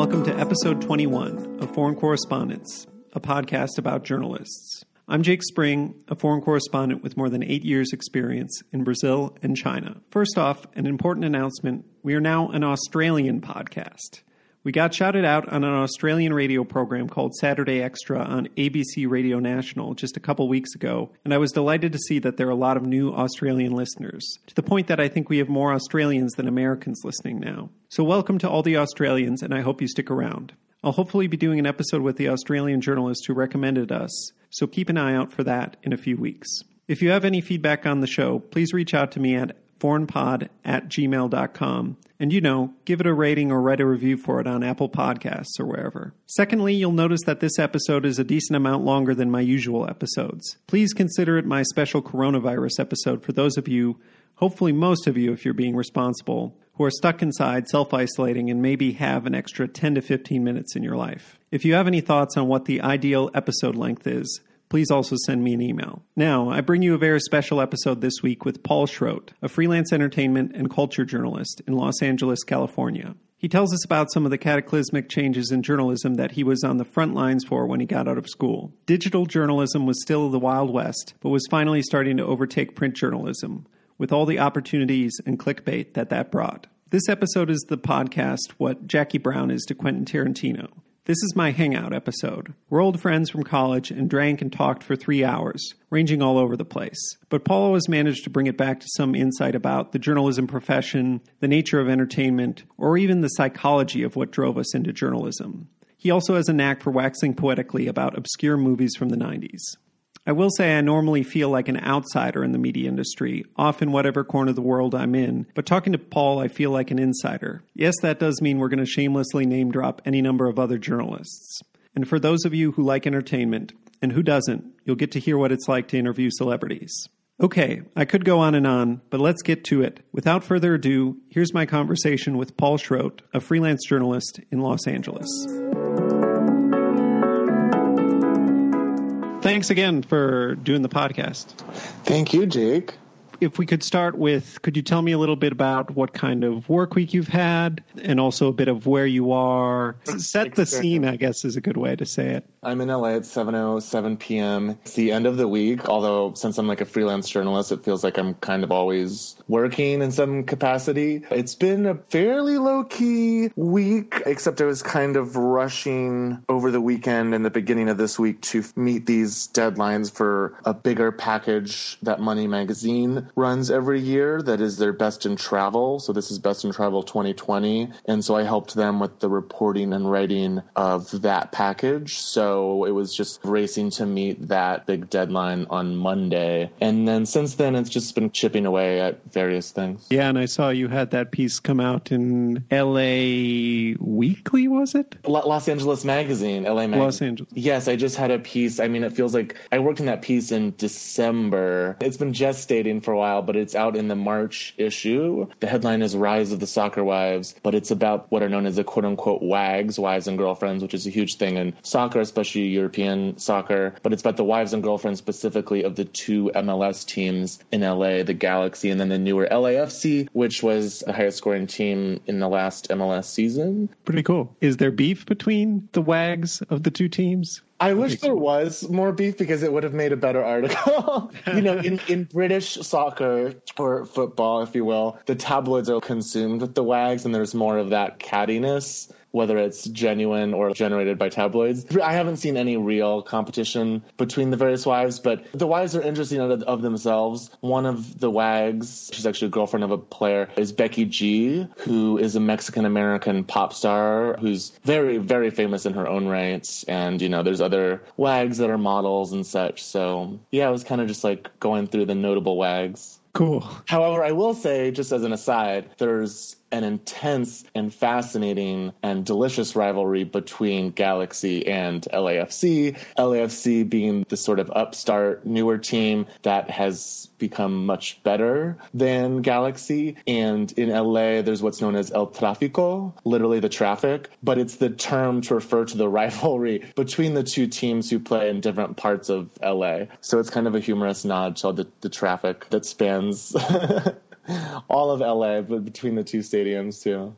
welcome to episode 21 of Foreign Correspondence, a podcast about journalists. I'm Jake Spring, a foreign correspondent with more than eight years' experience in Brazil and China. First off, an important announcement we are now an Australian podcast. We got shouted out on an Australian radio program called Saturday Extra on ABC Radio National just a couple weeks ago, and I was delighted to see that there are a lot of new Australian listeners, to the point that I think we have more Australians than Americans listening now. So, welcome to all the Australians, and I hope you stick around. I'll hopefully be doing an episode with the Australian journalist who recommended us, so keep an eye out for that in a few weeks. If you have any feedback on the show, please reach out to me at foreignpod at gmail.com. And you know, give it a rating or write a review for it on Apple Podcasts or wherever. Secondly, you'll notice that this episode is a decent amount longer than my usual episodes. Please consider it my special coronavirus episode for those of you, hopefully most of you if you're being responsible, who are stuck inside, self isolating, and maybe have an extra 10 to 15 minutes in your life. If you have any thoughts on what the ideal episode length is, please also send me an email. Now, I bring you a very special episode this week with Paul Schrodt, a freelance entertainment and culture journalist in Los Angeles, California. He tells us about some of the cataclysmic changes in journalism that he was on the front lines for when he got out of school. Digital journalism was still the Wild West, but was finally starting to overtake print journalism, with all the opportunities and clickbait that that brought. This episode is the podcast what Jackie Brown is to Quentin Tarantino. This is my hangout episode. We're old friends from college and drank and talked for three hours, ranging all over the place. But Paul always managed to bring it back to some insight about the journalism profession, the nature of entertainment, or even the psychology of what drove us into journalism. He also has a knack for waxing poetically about obscure movies from the 90s. I will say I normally feel like an outsider in the media industry, off in whatever corner of the world I'm in, but talking to Paul, I feel like an insider. Yes, that does mean we're going to shamelessly name drop any number of other journalists. And for those of you who like entertainment, and who doesn't, you'll get to hear what it's like to interview celebrities. Okay, I could go on and on, but let's get to it. Without further ado, here's my conversation with Paul Schrodt, a freelance journalist in Los Angeles. Thanks again for doing the podcast. Thank you, Jake if we could start with, could you tell me a little bit about what kind of work week you've had and also a bit of where you are? Set the scene, I guess, is a good way to say it. I'm in LA at 7.07 p.m. It's the end of the week, although since I'm like a freelance journalist, it feels like I'm kind of always working in some capacity. It's been a fairly low key week, except I was kind of rushing over the weekend and the beginning of this week to meet these deadlines for a bigger package that Money Magazine runs every year that is their best in travel. So this is best in travel 2020. And so I helped them with the reporting and writing of that package. So it was just racing to meet that big deadline on Monday. And then since then, it's just been chipping away at various things. Yeah. And I saw you had that piece come out in LA Weekly, was it? Los Angeles Magazine, LA Magazine. Los Angeles. Yes. I just had a piece. I mean, it feels like I worked in that piece in December. It's been gestating for a while, but it's out in the March issue. The headline is Rise of the Soccer Wives, but it's about what are known as the quote unquote WAGs, wives and girlfriends, which is a huge thing in soccer, especially European soccer. But it's about the wives and girlfriends specifically of the two MLS teams in LA, the Galaxy, and then the newer LAFC, which was the highest scoring team in the last MLS season. Pretty cool. Is there beef between the WAGs of the two teams? I wish there was more beef because it would have made a better article. you know, in, in British soccer or football, if you will, the tabloids are consumed with the wags and there's more of that cattiness whether it's genuine or generated by tabloids. I haven't seen any real competition between the various wives, but the wives are interesting of, of themselves. One of the wags, she's actually a girlfriend of a player, is Becky G, who is a Mexican American pop star who's very, very famous in her own rights. And, you know, there's other wags that are models and such. So, yeah, it was kind of just like going through the notable wags. Cool. However, I will say, just as an aside, there's an intense and fascinating and delicious rivalry between Galaxy and LAFC. LAFC being the sort of upstart, newer team that has become much better than Galaxy. And in LA, there's what's known as El Tráfico, literally the traffic, but it's the term to refer to the rivalry between the two teams who play in different parts of LA. So it's kind of a humorous nod to the, the traffic that spans all of LA, but between the two stadiums too.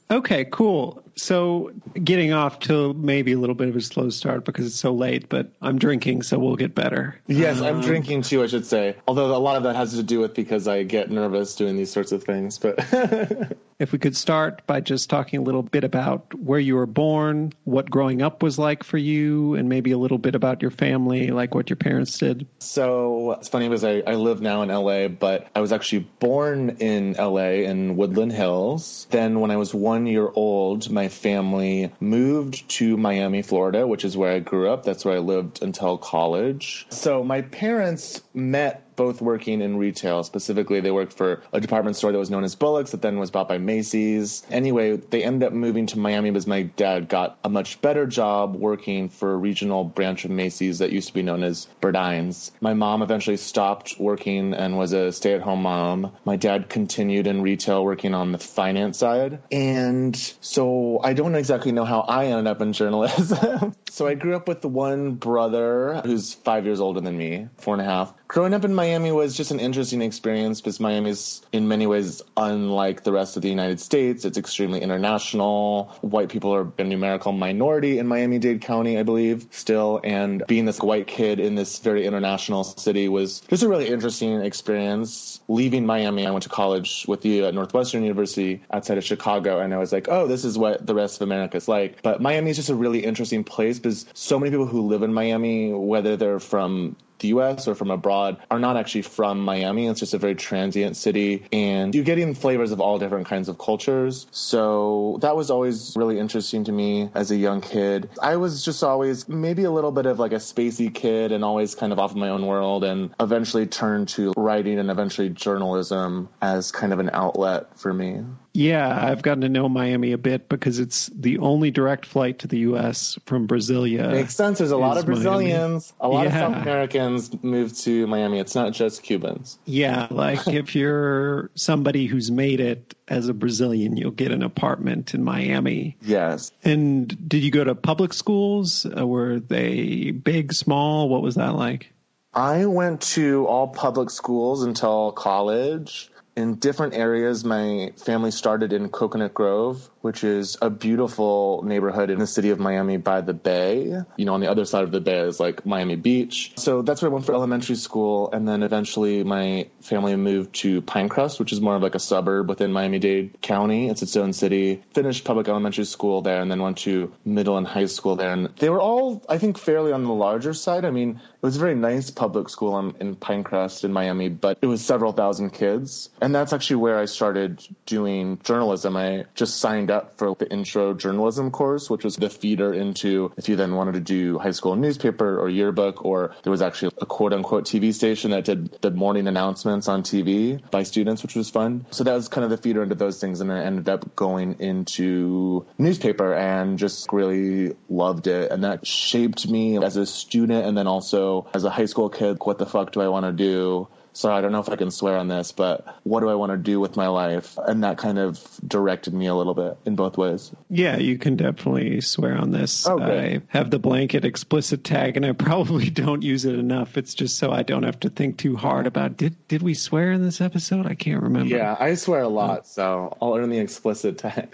okay, cool. So getting off to maybe a little bit of a slow start because it's so late, but I'm drinking, so we'll get better. Yes, um, I'm drinking too, I should say. Although a lot of that has to do with because I get nervous doing these sorts of things. But if we could start by just talking a little bit about where you were born, what growing up was like for you, and maybe a little bit about your family, like what your parents did. So it's funny because I, I live now in LA, but I was actually born in LA in Woodland Hills. Then when I was one year old, my my family moved to Miami, Florida, which is where I grew up. That's where I lived until college. So my parents met both working in retail. Specifically, they worked for a department store that was known as Bullock's that then was bought by Macy's. Anyway, they ended up moving to Miami because my dad got a much better job working for a regional branch of Macy's that used to be known as Burdines. My mom eventually stopped working and was a stay at home mom. My dad continued in retail working on the finance side. And so I don't exactly know how I ended up in journalism. so I grew up with the one brother who's five years older than me, four and a half. Growing up in Miami was just an interesting experience because Miami is in many ways unlike the rest of the United States. It's extremely international. White people are a numerical minority in Miami-Dade County, I believe, still. And being this white kid in this very international city was just a really interesting experience. Leaving Miami, I went to college with you uh, at Northwestern University outside of Chicago, and I was like, oh, this is what the rest of America is like. But Miami is just a really interesting place because so many people who live in Miami, whether they're from the US or from abroad are not actually from Miami. It's just a very transient city and you're getting flavors of all different kinds of cultures. So that was always really interesting to me as a young kid. I was just always maybe a little bit of like a spacey kid and always kind of off of my own world and eventually turned to writing and eventually journalism as kind of an outlet for me. Yeah, I've gotten to know Miami a bit because it's the only direct flight to the U.S. from Brasilia. Makes sense. There's a lot of Brazilians, Miami. a lot yeah. of South Americans move to Miami. It's not just Cubans. Yeah, like if you're somebody who's made it as a Brazilian, you'll get an apartment in Miami. Yes. And did you go to public schools? Uh, were they big, small? What was that like? I went to all public schools until college in different areas. My family started in Coconut Grove, which is a beautiful neighborhood in the city of Miami by the bay. You know, on the other side of the bay is like Miami Beach. So that's where I went for elementary school. And then eventually my family moved to Pinecrest, which is more of like a suburb within Miami Dade County. It's its own city. Finished public elementary school there and then went to middle and high school there. And they were all, I think, fairly on the larger side. I mean, it was a very nice public school in, in Pinecrest in Miami, but it was several thousand kids. And that's actually where I started doing journalism. I just signed up for the intro journalism course, which was the feeder into if you then wanted to do high school newspaper or yearbook, or there was actually a quote unquote TV station that did the morning announcements on TV by students, which was fun. So that was kind of the feeder into those things. And I ended up going into newspaper and just really loved it. And that shaped me as a student and then also as a high school kid, what the fuck do I want to do? So I don't know if I can swear on this, but what do I want to do with my life? And that kind of directed me a little bit in both ways. Yeah, you can definitely swear on this. Okay. I have the blanket explicit tag, and I probably don't use it enough. It's just so I don't have to think too hard about did did we swear in this episode? I can't remember. Yeah, I swear a lot, so I'll earn the explicit tag.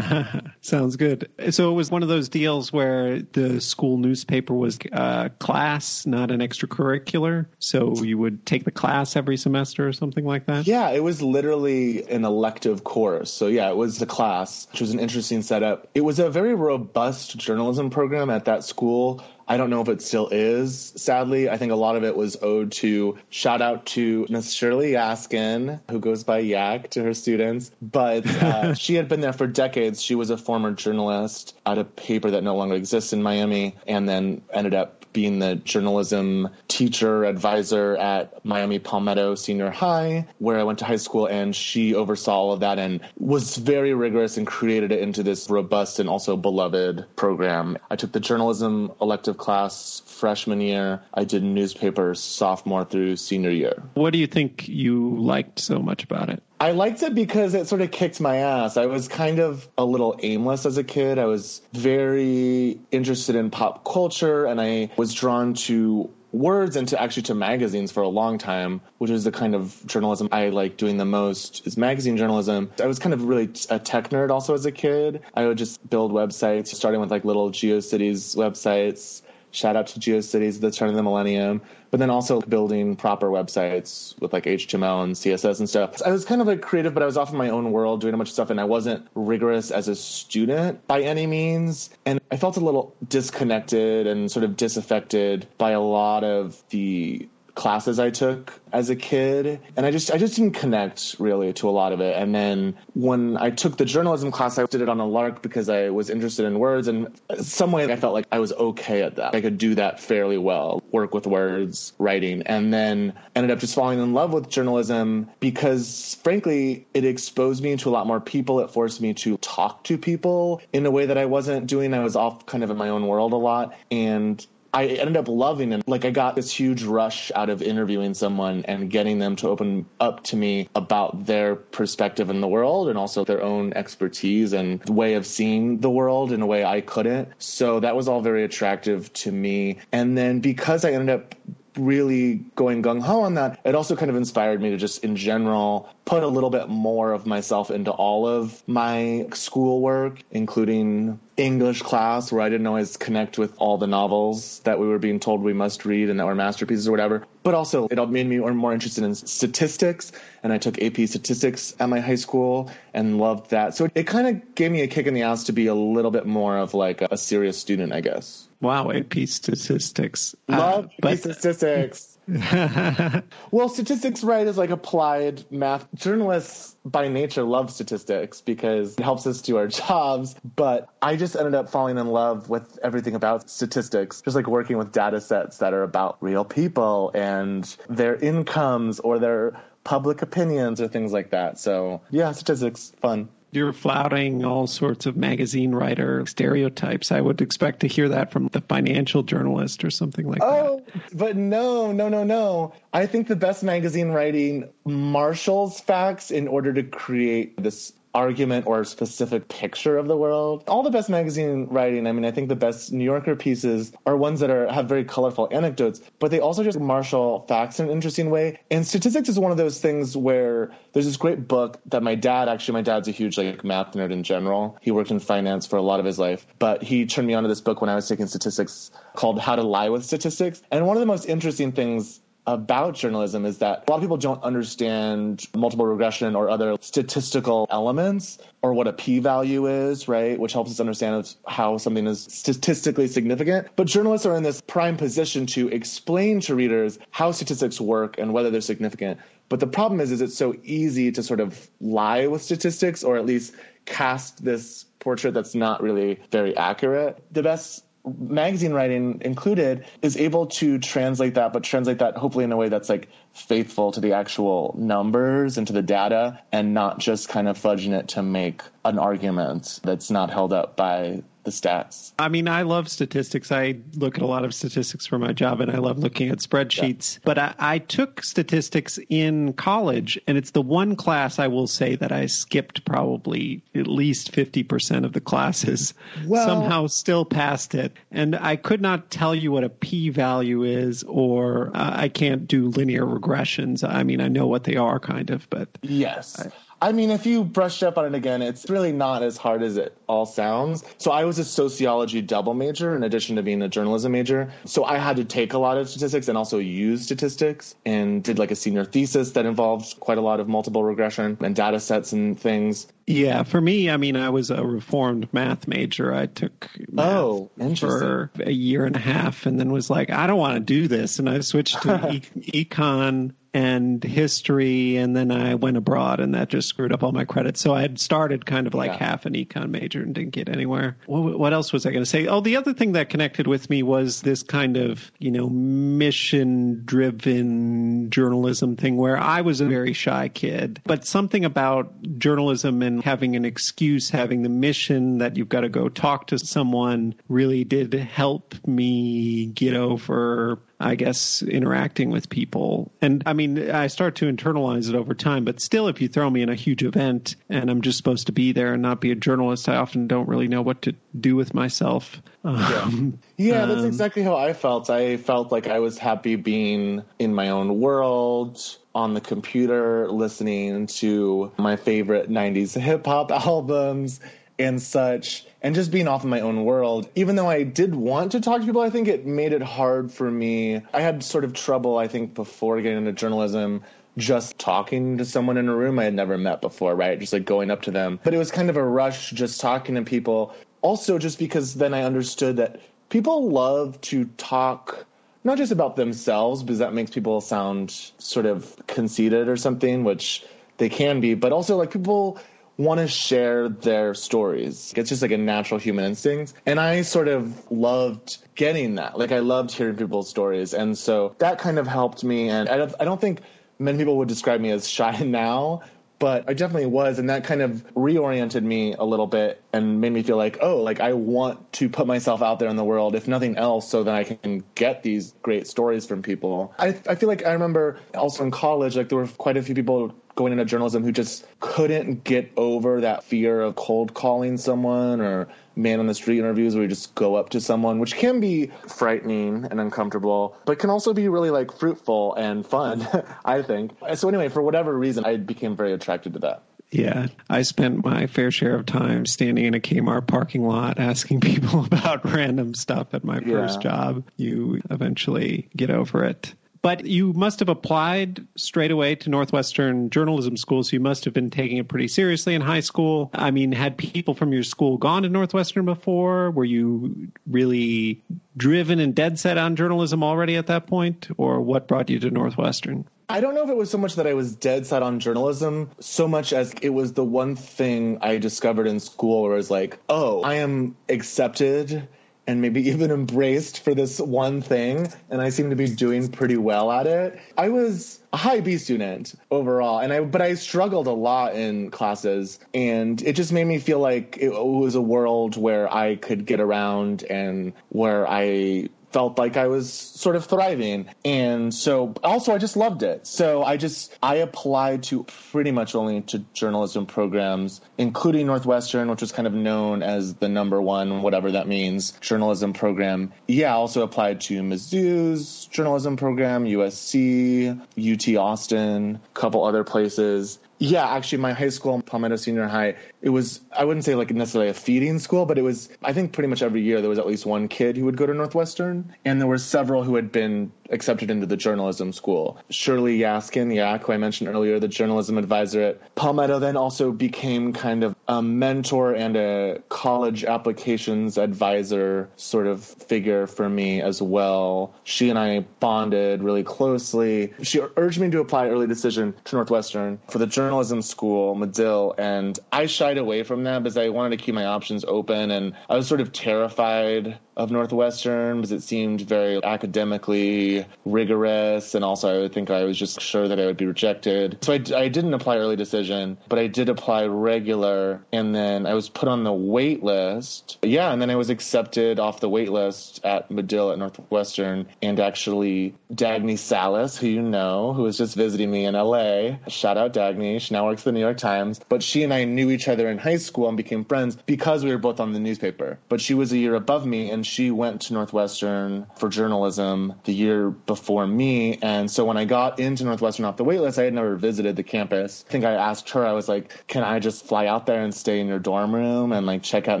Sounds good. So it was one of those deals where the school newspaper was a uh, class, not an extracurricular. So you would take the class every semester or something like that? Yeah, it was literally an elective course. So yeah, it was the class, which was an interesting setup. It was a very robust journalism program at that school. I don't know if it still is, sadly. I think a lot of it was owed to shout out to Miss Shirley Yaskin, who goes by Yak to her students. But uh, she had been there for decades. She was a former journalist at a paper that no longer exists in Miami and then ended up being the journalism teacher advisor at Miami Palmetto Senior High, where I went to high school, and she oversaw all of that and was very rigorous and created it into this robust and also beloved program. I took the journalism elective class freshman year. I did newspapers sophomore through senior year. What do you think you liked so much about it? I liked it because it sort of kicked my ass. I was kind of a little aimless as a kid. I was very interested in pop culture and I was drawn to words and to actually to magazines for a long time, which is the kind of journalism I like doing the most is magazine journalism. I was kind of really a tech nerd also as a kid. I would just build websites, starting with like little GeoCities websites shout out to GeoCities at the turn of the millennium, but then also building proper websites with like HTML and CSS and stuff. I was kind of like creative, but I was off in my own world doing a bunch of stuff and I wasn't rigorous as a student by any means. And I felt a little disconnected and sort of disaffected by a lot of the classes I took as a kid and I just I just didn't connect really to a lot of it. And then when I took the journalism class I did it on a lark because I was interested in words and some way I felt like I was okay at that. I could do that fairly well work with words writing and then ended up just falling in love with journalism because frankly it exposed me to a lot more people. It forced me to talk to people in a way that I wasn't doing. I was off kind of in my own world a lot and I ended up loving and Like I got this huge rush out of interviewing someone and getting them to open up to me about their perspective in the world and also their own expertise and way of seeing the world in a way I couldn't. So that was all very attractive to me. And then because I ended up really going gung ho on that, it also kind of inspired me to just in general put a little bit more of myself into all of my schoolwork, including English class, where I didn't always connect with all the novels that we were being told we must read and that were masterpieces or whatever. But also, it made me more interested in statistics, and I took AP statistics at my high school and loved that. So it kind of gave me a kick in the ass to be a little bit more of like a serious student, I guess. Wow, AP statistics. Love uh, but... statistics. well, statistics, right, is like applied math. Journalists by nature love statistics because it helps us do our jobs. But I just ended up falling in love with everything about statistics, just like working with data sets that are about real people and their incomes or their public opinions or things like that. So, yeah, statistics, fun. You're flouting all sorts of magazine writer stereotypes. I would expect to hear that from the financial journalist or something like oh, that. Oh, but no, no, no, no. I think the best magazine writing marshals facts in order to create this argument or a specific picture of the world. All the best magazine writing, I mean, I think the best New Yorker pieces are ones that are have very colorful anecdotes, but they also just marshal facts in an interesting way. And statistics is one of those things where there's this great book that my dad, actually, my dad's a huge like math nerd in general. He worked in finance for a lot of his life, but he turned me onto this book when I was taking statistics called How to Lie with Statistics. And one of the most interesting things about journalism is that a lot of people don't understand multiple regression or other statistical elements or what a p value is, right? Which helps us understand how something is statistically significant. But journalists are in this prime position to explain to readers how statistics work and whether they're significant. But the problem is, is it's so easy to sort of lie with statistics or at least cast this portrait that's not really very accurate. The best magazine writing included is able to translate that but translate that hopefully in a way that's like faithful to the actual numbers and to the data and not just kind of fudging it to make an argument that's not held up by the stats. I mean, I love statistics. I look at a lot of statistics for my job and I love looking at spreadsheets. Yeah. But I, I, took statistics in college, and it's the one class I will say that I skipped probably at least 50% of the classes. Well, Somehow still passed it. And I could not tell you what a p value is, or uh, I can't do linear regressions. I mean, I know what they are kind of, but. Yes. I, I mean, if you brush up on it again, it's really not as hard as it all sounds. So I was a sociology double major in addition to being a journalism major. So I had to take a lot of statistics and also use statistics and did like a senior thesis that involved quite a lot of multiple regression and data sets and things. Yeah, for me, I mean, I was a reformed math major. I took math oh, for a year and a half and then was like, I don't want to do this. And I switched to e- econ and history, and then I went abroad, and that just screwed up all my credits. So I had started kind of like yeah. half an econ major and didn't get anywhere. What, what else was I going to say? Oh, the other thing that connected with me was this kind of you know mission driven journalism thing where I was a very shy kid, but something about journalism and having an excuse, having the mission that you've got to go talk to someone really did help me get over I guess, interacting with people. And I mean, I start to internalize it over time, but still, if you throw me in a huge event and I'm just supposed to be there and not be a journalist, I often don't really know what to do with myself. Um, yeah, yeah that's um, exactly how I felt. I felt like I was happy being in my own world on the computer listening to my favorite 90s hip hop albums and such and just being off in my own world. Even though I did want to talk to people, I think it made it hard for me. I had sort of trouble, I think, before getting into journalism just talking to someone in a room I had never met before, right? Just like going up to them. But it was kind of a rush just talking to people. Also, just because then I understood that people love to talk not just about themselves, because that makes people sound sort of conceited or something, which they can be, but also like people want to share their stories. It's just like a natural human instinct. And I sort of loved getting that. Like I loved hearing people's stories. And so that kind of helped me. And I don't, I don't think many people would describe me as shy now, but I definitely was, and that kind of reoriented me a little bit and made me feel like, oh, like I want to put myself out there in the world, if nothing else, so that I can get these great stories from people. I, I feel like I remember also in college, like there were quite a few people going into journalism who just couldn't get over that fear of cold calling someone or man on the street interviews where you just go up to someone, which can be frightening and uncomfortable, but can also be really like fruitful and fun, I think. So anyway, for whatever reason, I became very attracted to that. Yeah, I spent my fair share of time standing in a Kmart parking lot asking people about random stuff at my first yeah. job. You eventually get over it. But you must have applied straight away to Northwestern Journalism School, so you must have been taking it pretty seriously in high school. I mean, had people from your school gone to Northwestern before? Were you really driven and dead set on journalism already at that point, or what brought you to Northwestern? I don't know if it was so much that I was dead set on journalism, so much as it was the one thing I discovered in school where I was like, oh, I am accepted and maybe even embraced for this one thing and I seem to be doing pretty well at it. I was a high B student overall and I but I struggled a lot in classes and it just made me feel like it was a world where I could get around and where I felt like I was sort of thriving. And so also I just loved it. So I just I applied to pretty much only to journalism programs, including Northwestern, which was kind of known as the number one, whatever that means, journalism program. Yeah, I also applied to Mizzou's journalism program, USC, UT Austin, a couple other places. Yeah, actually, my high school, Palmetto Senior High, it was, I wouldn't say like necessarily a feeding school, but it was, I think pretty much every year there was at least one kid who would go to Northwestern. And there were several who had been accepted into the journalism school. Shirley Yaskin, yeah, who I mentioned earlier, the journalism advisor at Palmetto, then also became kind of a mentor and a college applications advisor sort of figure for me as well. She and I bonded really closely. She urged me to apply early decision to Northwestern for the journalism school, Medill, and I shied away from that because I wanted to keep my options open and I was sort of terrified of Northwestern because it seemed very academically rigorous. And also, I would think I was just sure that I would be rejected. So I, I didn't apply early decision, but I did apply regular. And then I was put on the wait list. Yeah. And then I was accepted off the wait list at Medill at Northwestern. And actually, Dagny Salas, who you know, who was just visiting me in LA, shout out Dagny. She now works at the New York Times. But she and I knew each other in high school and became friends because we were both on the newspaper. But she was a year above me. And she went to Northwestern for journalism the year before me. And so when I got into Northwestern off the wait list, I had never visited the campus. I think I asked her, I was like, can I just fly out there and stay in your dorm room and like check out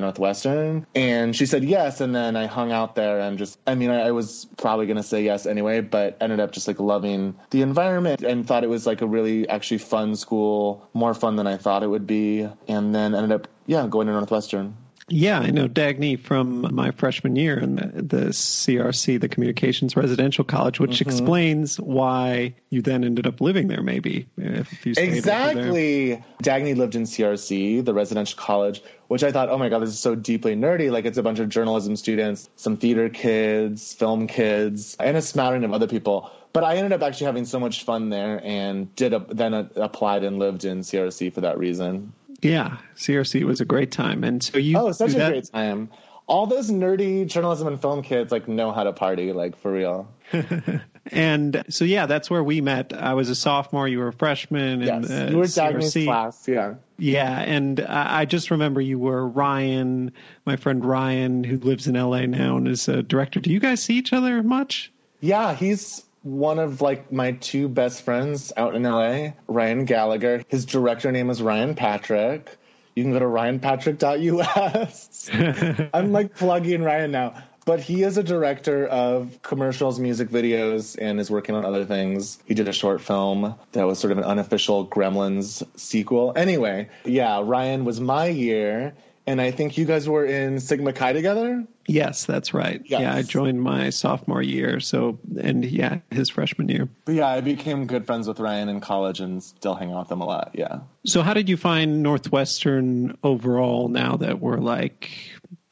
Northwestern? And she said yes. And then I hung out there and just, I mean, I, I was probably going to say yes anyway, but ended up just like loving the environment and thought it was like a really actually fun school, more fun than I thought it would be. And then ended up, yeah, going to Northwestern. Yeah, I know Dagny from my freshman year in the, the CRC, the Communications Residential College, which mm-hmm. explains why you then ended up living there. Maybe exactly. Dagny lived in CRC, the residential college, which I thought, oh my god, this is so deeply nerdy. Like it's a bunch of journalism students, some theater kids, film kids, and a smattering of other people. But I ended up actually having so much fun there, and did a, then a, applied and lived in CRC for that reason. Yeah, CRC was a great time, and so you. Oh, such a that... great time. all those nerdy journalism and film kids like know how to party, like for real. and so yeah, that's where we met. I was a sophomore, you were a freshman. Yes, in, uh, you were Dagny's class, yeah. Yeah, and I just remember you were Ryan, my friend Ryan, who lives in LA now and is a director. Do you guys see each other much? Yeah, he's one of like my two best friends out in LA, Ryan Gallagher. His director name is Ryan Patrick. You can go to ryanpatrick.us. I'm like plugging Ryan now. But he is a director of commercials, music videos, and is working on other things. He did a short film that was sort of an unofficial Gremlins sequel. Anyway, yeah, Ryan was my year, and I think you guys were in Sigma Chi together. Yes, that's right. Yes. Yeah, I joined my sophomore year, so and yeah, his freshman year. But yeah, I became good friends with Ryan in college and still hang out with him a lot. Yeah. So how did you find Northwestern overall now that we're like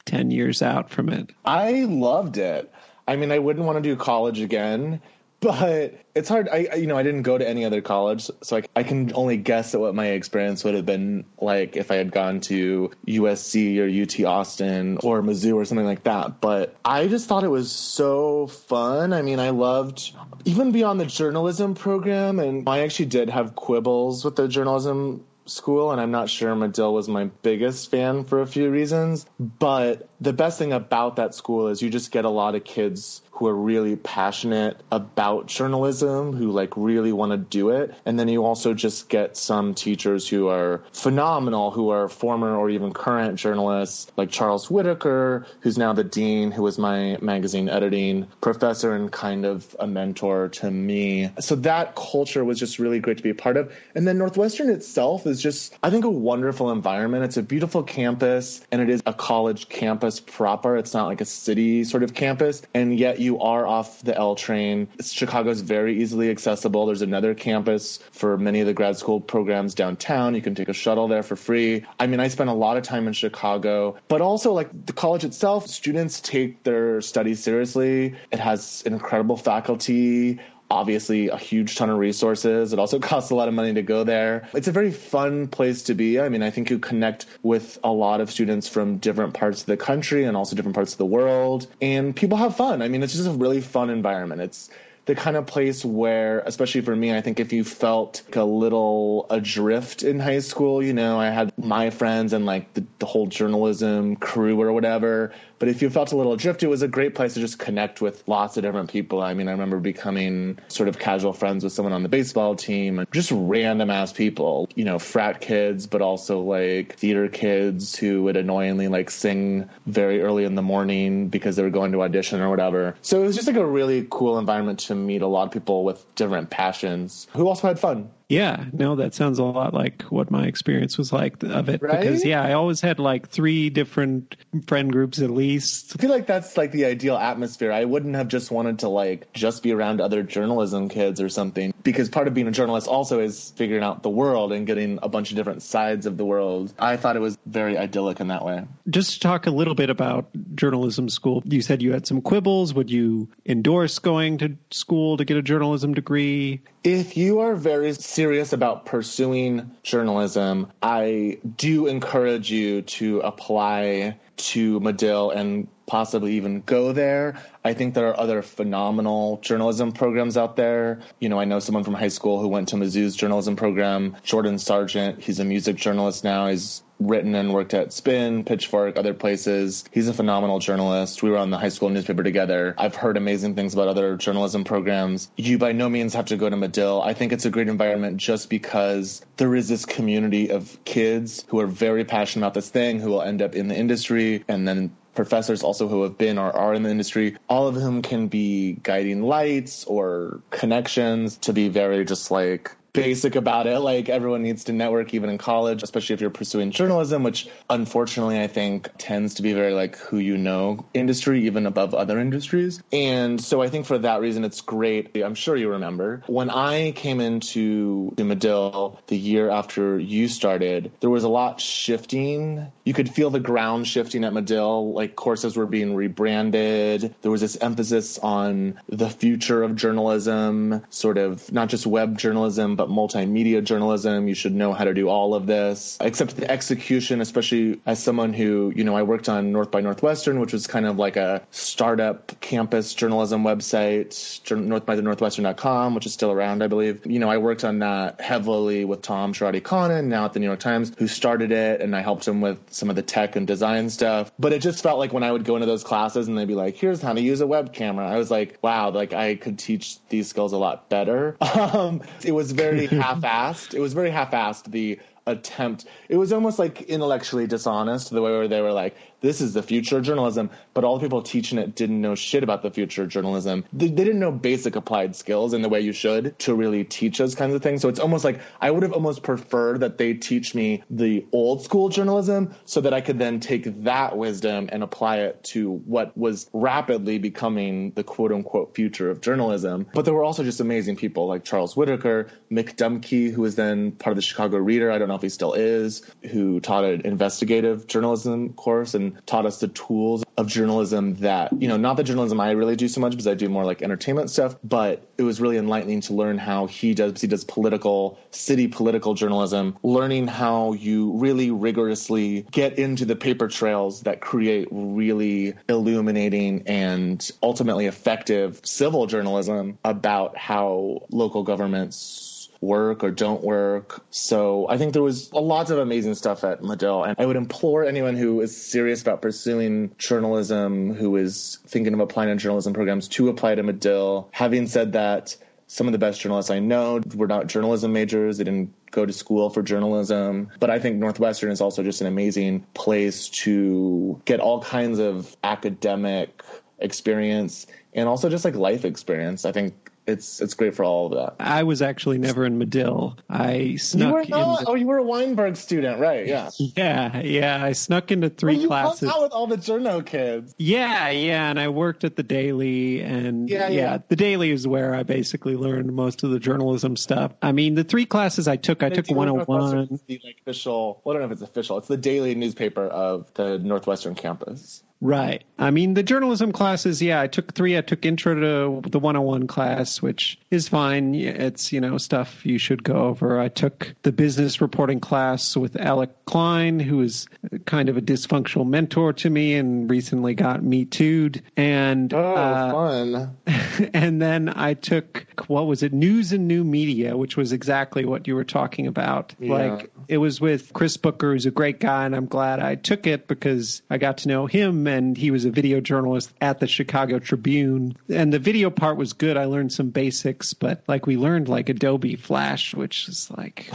10 years out from it? I loved it. I mean, I wouldn't want to do college again but it's hard. I you know I didn't go to any other college, so I, I can only guess at what my experience would have been like if I had gone to USC or UT Austin or Mizzou or something like that. But I just thought it was so fun. I mean, I loved even beyond the journalism program, and I actually did have quibbles with the journalism school, and I'm not sure Medill was my biggest fan for a few reasons. But the best thing about that school is you just get a lot of kids who are really passionate about journalism, who like really want to do it. And then you also just get some teachers who are phenomenal, who are former or even current journalists, like Charles Whitaker, who's now the dean, who was my magazine editing professor and kind of a mentor to me. So that culture was just really great to be a part of. And then Northwestern itself is just, I think, a wonderful environment. It's a beautiful campus and it is a college campus proper. It's not like a city sort of campus. And yet you are off the L train, It's Chicago's very easily accessible. There's another campus for many of the grad school programs downtown. You can take a shuttle there for free. I mean, I spent a lot of time in Chicago, but also like the college itself, students take their studies seriously. It has incredible faculty obviously a huge ton of resources. It also costs a lot of money to go there. It's a very fun place to be. I mean, I think you connect with a lot of students from different parts of the country and also different parts of the world. And people have fun. I mean, it's just a really fun environment. It's the kind of place where, especially for me, I think if you felt like a little adrift in high school, you know, I had my friends and like the, the whole journalism crew or whatever but if you felt a little adrift, it was a great place to just connect with lots of different people. I mean, I remember becoming sort of casual friends with someone on the baseball team and just random ass people, you know, frat kids, but also like theater kids who would annoyingly like sing very early in the morning because they were going to audition or whatever. So it was just like a really cool environment to meet a lot of people with different passions who also had fun. Yeah, no, that sounds a lot like what my experience was like of it. Right? Because yeah, I always had like three different friend groups at least. I feel like that's like the ideal atmosphere. I wouldn't have just wanted to like just be around other journalism kids or something. Because part of being a journalist also is figuring out the world and getting a bunch of different sides of the world. I thought it was very idyllic in that way. Just to talk a little bit about journalism school, you said you had some quibbles. Would you endorse going to school to get a journalism degree? If you are very serious about pursuing journalism, I do encourage you to apply to Medill and possibly even go there. I think there are other phenomenal journalism programs out there. You know, I know someone from high school who went to Mizzou's journalism program, Jordan Sargent. He's a music journalist now. He's written and worked at Spin, Pitchfork, other places. He's a phenomenal journalist. We were on the high school newspaper together. I've heard amazing things about other journalism programs. You by no means have to go to Medill. I think it's a great environment just because there is this community of kids who are very passionate about this thing, who will end up in the industry and then professors also who have been or are in the industry, all of whom can be guiding lights or connections to be very just like basic about it. Like everyone needs to network even in college, especially if you're pursuing journalism, which unfortunately I think tends to be very like who you know industry, even above other industries. And so I think for that reason, it's great. I'm sure you remember when I came into Medill the year after you started, there was a lot shifting. You could feel the ground shifting at Medill. Like courses were being rebranded. There was this emphasis on the future of journalism, sort of not just web journalism, multimedia journalism. You should know how to do all of this. Except the execution, especially as someone who, you know, I worked on North by Northwestern, which was kind of like a startup campus journalism website, North by the Northwestern.com, which is still around, I believe. You know, I worked on that heavily with Tom Sharadi Khanna, now at the New York Times, who started it, and I helped him with some of the tech and design stuff. But it just felt like when I would go into those classes and they'd be like, here's how to use a web camera, I was like, wow, like I could teach these skills a lot better. Um, it was very half-assed. It was very half-assed. The attempt. It was almost like intellectually dishonest the way where they were like, this is the future of journalism, but all the people teaching it didn't know shit about the future of journalism. They, they, didn't know basic applied skills in the way you should to really teach those kinds of things. So it's almost like I would have almost preferred that they teach me the old school journalism so that I could then take that wisdom and apply it to what was rapidly becoming the quote unquote future of journalism. But there were also just amazing people like Charles Whitaker, Mick Dumke, who was then part of the Chicago Reader. I don't know if he still is, who taught an investigative journalism course and taught us the tools of journalism that, you know, not the journalism I really do so much because I do more like entertainment stuff, but it was really enlightening to learn how he does, he does political, city political journalism, learning how you really rigorously get into the paper trails that create really illuminating and ultimately effective civil journalism about how local governments work or don't work. So I think there was a lot of amazing stuff at Medill. And I would implore anyone who is serious about pursuing journalism, who is thinking of applying to journalism programs, to apply to Medill. Having said that, some of the best journalists I know were not journalism majors. They didn't go to school for journalism. But I think Northwestern is also just an amazing place to get all kinds of academic experience and also just like life experience. I think it's it's great for all of that. I was actually never in Medill. I snuck. You were not. Into, oh, you were a Weinberg student, right? Yeah. Yeah, yeah. I snuck into three well, you classes. out with all the journo kids. Yeah, yeah. And I worked at the Daily, and yeah, yeah, yeah, the Daily is where I basically learned most of the journalism stuff. I mean, the three classes I took, I took 101. The like official. Well, I don't know if it's official. It's the daily newspaper of the Northwestern campus. Right. I mean, the journalism classes, yeah, I took three. I took intro to the 101 class, which is fine. It's, you know, stuff you should go over. I took the business reporting class with Alec Klein, who is kind of a dysfunctional mentor to me and recently got me tooed. And, oh, uh, fun. and then I took, what was it? News and New Media, which was exactly what you were talking about. Yeah. Like, it was with Chris Booker, who's a great guy, and I'm glad I took it because I got to know him and he was a video journalist at the Chicago Tribune. And the video part was good. I learned some basics, but like we learned like Adobe Flash, which is like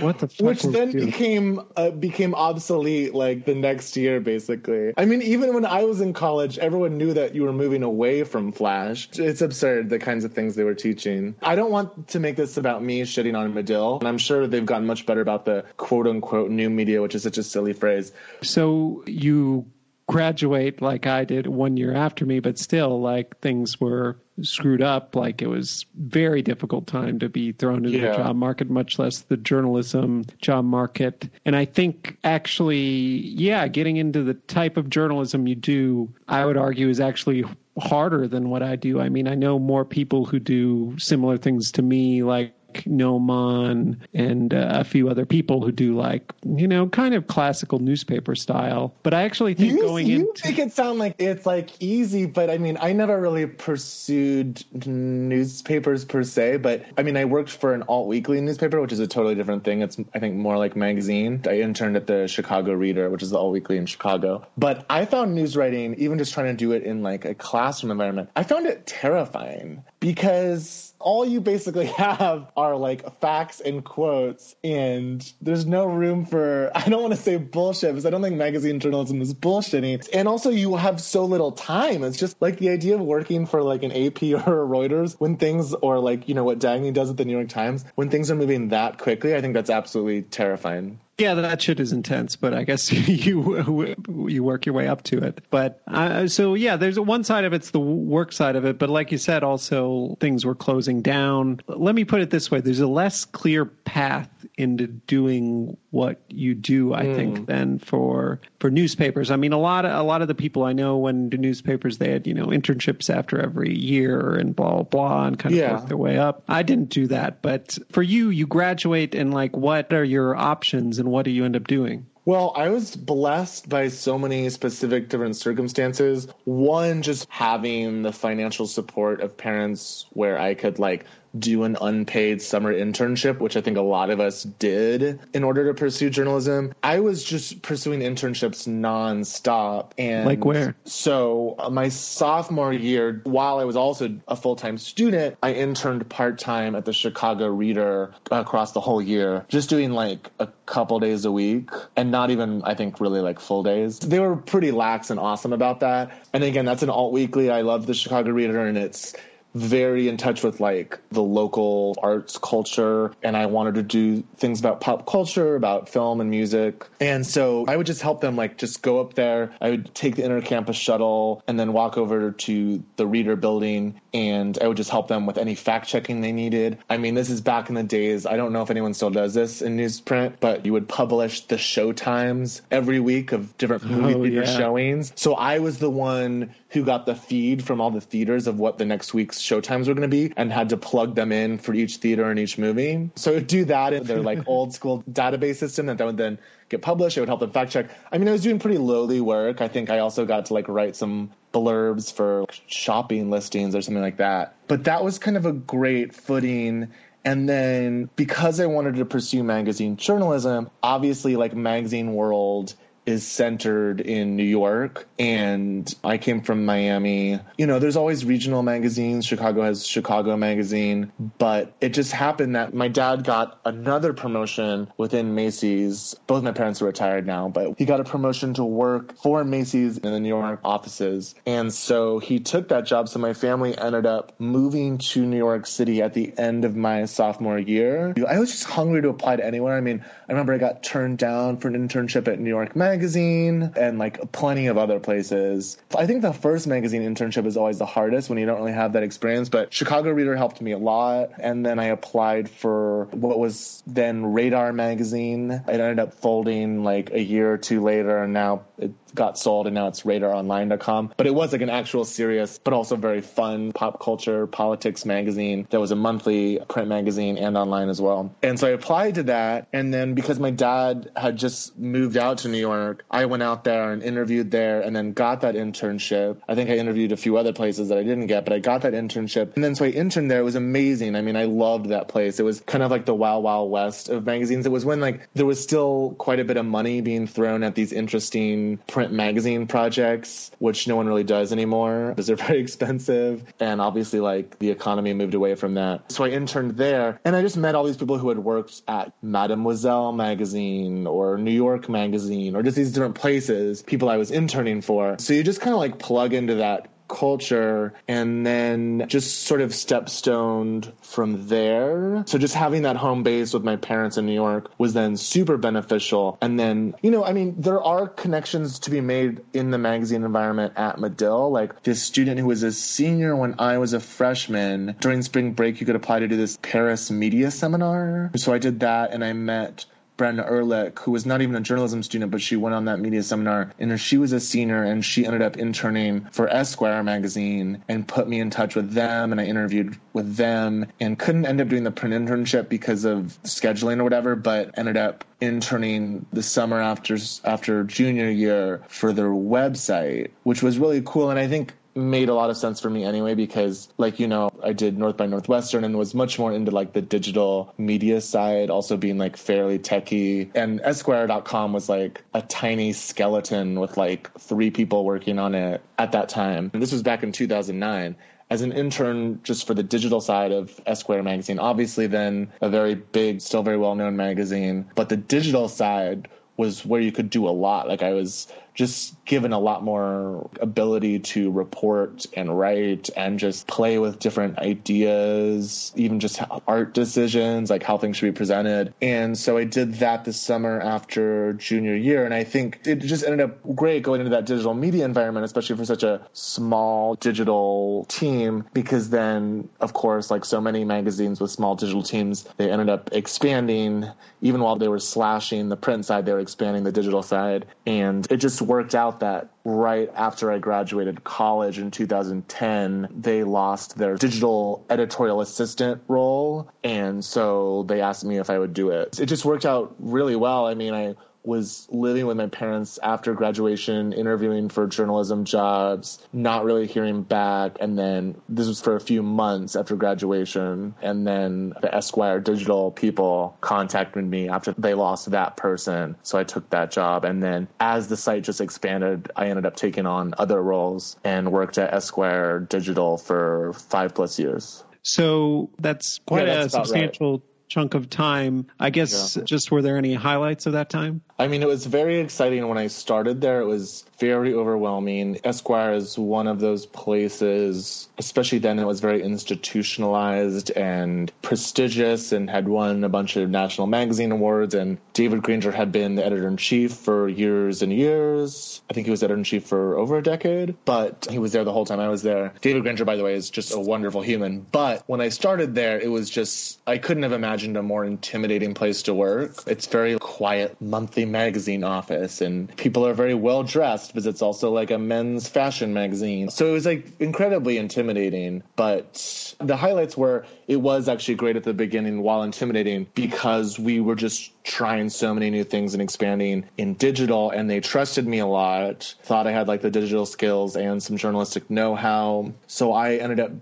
what the Which then became uh, became obsolete like the next year basically. I mean even when I was in college, everyone knew that you were moving away from Flash. It's absurd the kinds of things they were teaching. I don't want to make this about me shitting on Medill, and I'm sure they've gotten much better about the quote unquote new media, which is such a silly phrase. So you graduate like I did one year after me, but still, like things were screwed up. Like it was very difficult time to be thrown into yeah. the job market, much less the journalism job market. And I think actually, yeah, getting into the type of journalism you do, I would argue is actually harder than what I do. I mean, I know more people who do similar things to me, like Noman and uh, a few other people who do like you know kind of classical newspaper style. But I actually think you, going you into make it sound like it's like easy, but I mean I never really pursued newspapers per se. But I mean I worked for an alt weekly newspaper, which is a totally different thing. It's I think more like magazine. I interned at the Chicago Reader, which is the alt weekly in Chicago. But I found news writing, even just trying to do it in like a classroom environment, I found it terrifying because all you basically have are like facts and quotes, and there's no room for, I don't want to say bullshit because I don't think magazine journalism is bullshitting. And also, you have so little time. It's just like the idea of working for like an AP or a Reuters when things, or like, you know, what Dagny does at the New York Times, when things are moving that quickly, I think that's absolutely terrifying. Yeah, that shit is intense, but I guess you you work your way up to it. But uh, so yeah, there's one side of it's the work side of it, but like you said, also things were closing down. Let me put it this way: there's a less clear path into doing what you do, I mm. think, than for for newspapers. I mean, a lot of a lot of the people I know when do newspapers, they had you know internships after every year and blah blah, blah and kind of yeah. work their way up. I didn't do that, but for you, you graduate and like, what are your options and what do you end up doing? Well, I was blessed by so many specific different circumstances. One, just having the financial support of parents where I could like do an unpaid summer internship, which I think a lot of us did in order to pursue journalism. I was just pursuing internships nonstop. And like where? So uh, my sophomore year, while I was also a full time student, I interned part time at the Chicago Reader across the whole year, just doing like a couple days a week and not even, I think, really like full days. They were pretty lax and awesome about that. And again, that's an alt weekly. I love the Chicago Reader and it's very in touch with like the local arts culture and I wanted to do things about pop culture, about film and music. And so I would just help them like just go up there. I would take the inner campus shuttle and then walk over to the reader building and I would just help them with any fact checking they needed. I mean, this is back in the days. I don't know if anyone still does this in newsprint, but you would publish the show times every week of different oh, movie oh, theater yeah. showings. So I was the one who got the feed from all the theaters of what the next week's showtimes were going to be and had to plug them in for each theater and each movie. So it would do that in their like old school database system that would then get published. It would help them fact check. I mean, I was doing pretty lowly work. I think I also got to like write some blurbs for shopping listings or something like that. But that was kind of a great footing and then because I wanted to pursue magazine journalism, obviously like Magazine World is centered in New York and I came from Miami. You know, there's always regional magazines. Chicago has Chicago magazine, but it just happened that my dad got another promotion within Macy's. Both my parents are retired now, but he got a promotion to work for Macy's in the New York offices. And so he took that job. So my family ended up moving to New York City at the end of my sophomore year. I was just hungry to apply to anywhere. I mean, I remember I got turned down for an internship at New York Magazine and like plenty of other places. I think the first magazine internship is always the hardest when you don't really have that experience, but Chicago Reader helped me a lot. And then I applied for what was then Radar magazine. It ended up folding like a year or two later, and now it got sold and now it's radaronline.com. But it was like an actual serious, but also very fun pop culture politics magazine that was a monthly print magazine and online as well. And so I applied to that. And then because my dad had just moved out to New York, I went out there and interviewed there and then got that internship. I think I interviewed a few other places that I didn't get, but I got that internship. And then so I interned there. It was amazing. I mean, I loved that place. It was kind of like the wild, wild west of magazines. It was when like there was still quite a bit of money being thrown at these interesting print print magazine projects, which no one really does anymore because they're very expensive. And obviously, like the economy moved away from that. So I interned there and I just met all these people who had worked at Mademoiselle magazine or New York magazine or just these different places, people I was interning for. So you just kind of like plug into that culture and then just sort of stepstoned from there. So just having that home base with my parents in New York was then super beneficial. And then, you know, I mean, there are connections to be made in the magazine environment at Medill. Like this student who was a senior when I was a freshman, during spring break, you could apply to do this Paris media seminar. So I did that and I met Brenda Ehrlich, who was not even a journalism student, but she went on that media seminar. And she was a senior and she ended up interning for Esquire magazine and put me in touch with them. And I interviewed with them and couldn't end up doing the print internship because of scheduling or whatever, but ended up interning the summer after after junior year for their website, which was really cool. And I think made a lot of sense for me anyway because like you know I did North by Northwestern and was much more into like the digital media side also being like fairly techy and esquire.com was like a tiny skeleton with like three people working on it at that time. And this was back in 2009 as an intern just for the digital side of Esquire magazine obviously then a very big still very well known magazine but the digital side was where you could do a lot. Like I was just given a lot more ability to report and write and just play with different ideas, even just art decisions, like how things should be presented. And so I did that this summer after junior year. And I think it just ended up great going into that digital media environment, especially for such a small digital team, because then, of course, like so many magazines with small digital teams, they ended up expanding. Even while they were slashing the print side, they were expanding the digital side. And it just worked out that right after I graduated college in 2010, they lost their digital editorial assistant role. And so they asked me if I would do it. It just worked out really well. I mean, I was living with my parents after graduation, interviewing for journalism jobs, not really hearing back. And then this was for a few months after graduation. And then the Esquire digital people contacted me after they lost that person. So I took that job. And then as the site just expanded, I ended up taking on other roles and worked at Esquire Digital for five plus years. So that's quite yeah, that's a substantial right chunk of time. I guess yeah. just were there any highlights of that time? I mean, it was very exciting when I started there. It was very overwhelming. Esquire is one of those places, especially then, it was very institutionalized and prestigious and had won a bunch of national magazine awards. And David Granger had been the editor in chief for years and years. I think he was editor in chief for over a decade, but he was there the whole time I was there. David Granger, by the way, is just a wonderful human. But when I started there, it was just, I couldn't have imagined a more intimidating place to work. It's very quiet monthly magazine office and people are very well dressed because it's also like a men's fashion magazine. So it was like incredibly intimidating. But the highlights were it was actually great at the beginning while intimidating because we were just trying so many new things and expanding in digital and they trusted me a lot thought i had like the digital skills and some journalistic know-how so i ended up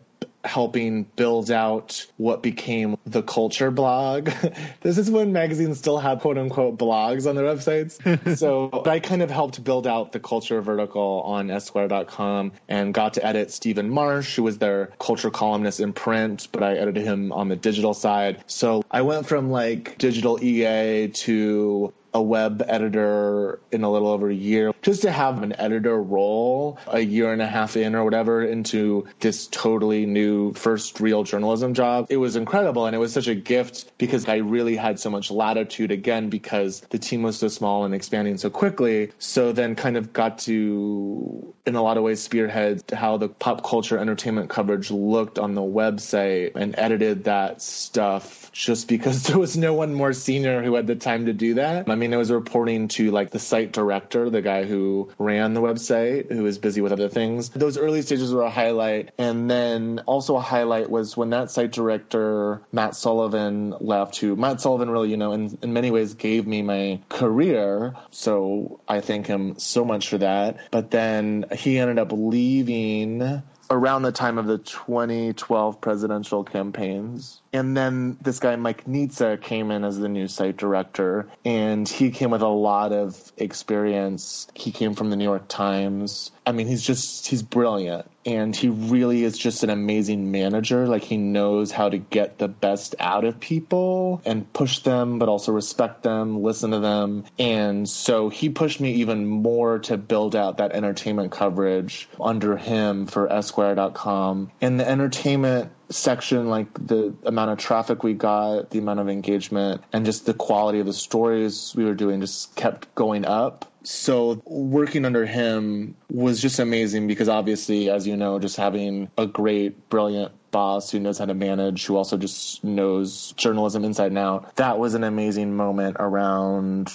helping build out what became the culture blog. this is when magazines still have quote unquote blogs on their websites. so I kind of helped build out the culture vertical on Esquire.com and got to edit Stephen Marche, who was their culture columnist in print, but I edited him on the digital side. So I went from like digital EA to a web editor in a little over a year. Just to have an editor role a year and a half in or whatever into this totally new first real journalism job, it was incredible. And it was such a gift because I really had so much latitude again because the team was so small and expanding so quickly. So then kind of got to, in a lot of ways, spearhead how the pop culture entertainment coverage looked on the website and edited that stuff just because there was no one more senior who had the time to do that. I mean, it was reporting to like the site director, the guy who ran the website, who was busy with other things. Those early stages were a highlight. And then also a highlight was when that site director, Matt Sullivan, left, who Matt Sullivan really, you know, in, in many ways gave me my career. So I thank him so much for that. But then he ended up leaving around the time of the 2012 presidential campaigns. And then this guy, Mike Nizza, came in as the new site director, and he came with a lot of experience. He came from the New York Times. I mean, he's just, he's brilliant. And he really is just an amazing manager. Like, he knows how to get the best out of people and push them, but also respect them, listen to them. And so he pushed me even more to build out that entertainment coverage under him for Esquire.com. And the entertainment section, like the amount of traffic we got, the amount of engagement, and just the quality of the stories we were doing just kept going up. So working under him was just amazing because obviously, as you know, just having a great, brilliant boss who knows how to manage, who also just knows journalism inside and out. That was an amazing moment around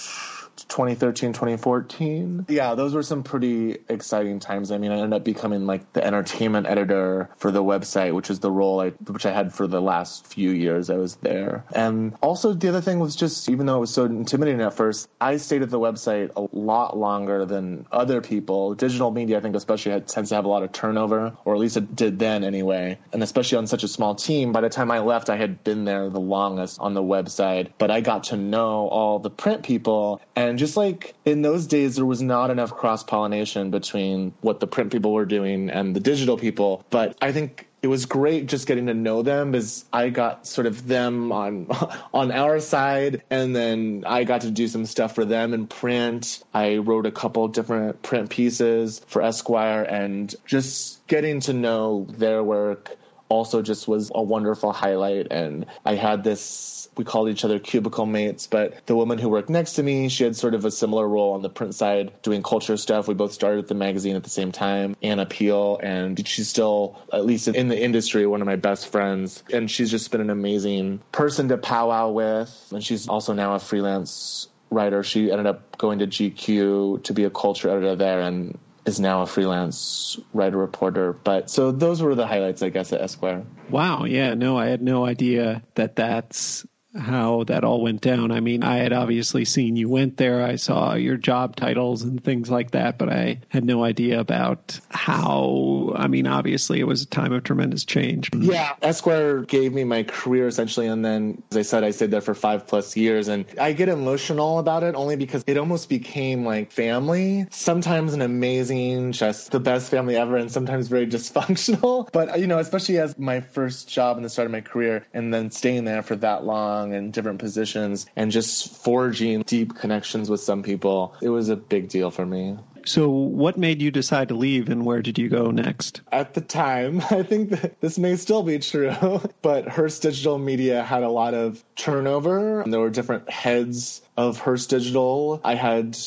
2013, 2014. Yeah, those were some pretty exciting times. I mean, I ended up becoming like the entertainment editor for the website, which is the role I, which I had for the last few years I was there. And also the other thing was just, even though it was so intimidating at first, I stayed at the website a lot longer than other people. Digital media, I think especially had, tends to have a lot of turnover, or at least it did then anyway. And especially on such a small team, by the time I left, I had been there the longest on the website, but I got to know all the print people and just like in those days, there was not enough cross pollination between what the print people were doing and the digital people. But I think it was great just getting to know them as I got sort of them on on our side and then I got to do some stuff for them in print. I wrote a couple different print pieces for Esquire and just getting to know their work also just was a wonderful highlight and I had this we called each other cubicle mates, but the woman who worked next to me, she had sort of a similar role on the print side doing culture stuff. We both started the magazine at the same time, Anna Peele, and she's still, at least in the industry, one of my best friends. And she's just been an amazing person to powwow with. And she's also now a freelance writer. She ended up going to GQ to be a culture editor there and is now a freelance writer reporter. But so those were the highlights, I guess, at Esquire. Wow. Yeah. No, I had no idea that that's how that all went down. I mean, I had obviously seen you went there. I saw your job titles and things like that, but I had no idea about how. I mean, obviously, it was a time of tremendous change. Yeah, Esquire gave me my career essentially, and then, as I said, I stayed there for five plus years, and I get emotional about it only because it almost became like family. Sometimes an amazing, just the best family ever, and sometimes very dysfunctional. But you know, especially as my first job in the start of my career, and then staying there for that long in and different positions and just forging deep connections with some people. It was a big deal for me. So, what made you decide to leave and where did you go next? At the time, I think that this may still be true, but Hearst Digital Media had a lot of turnover. There were different heads of Hearst Digital. I had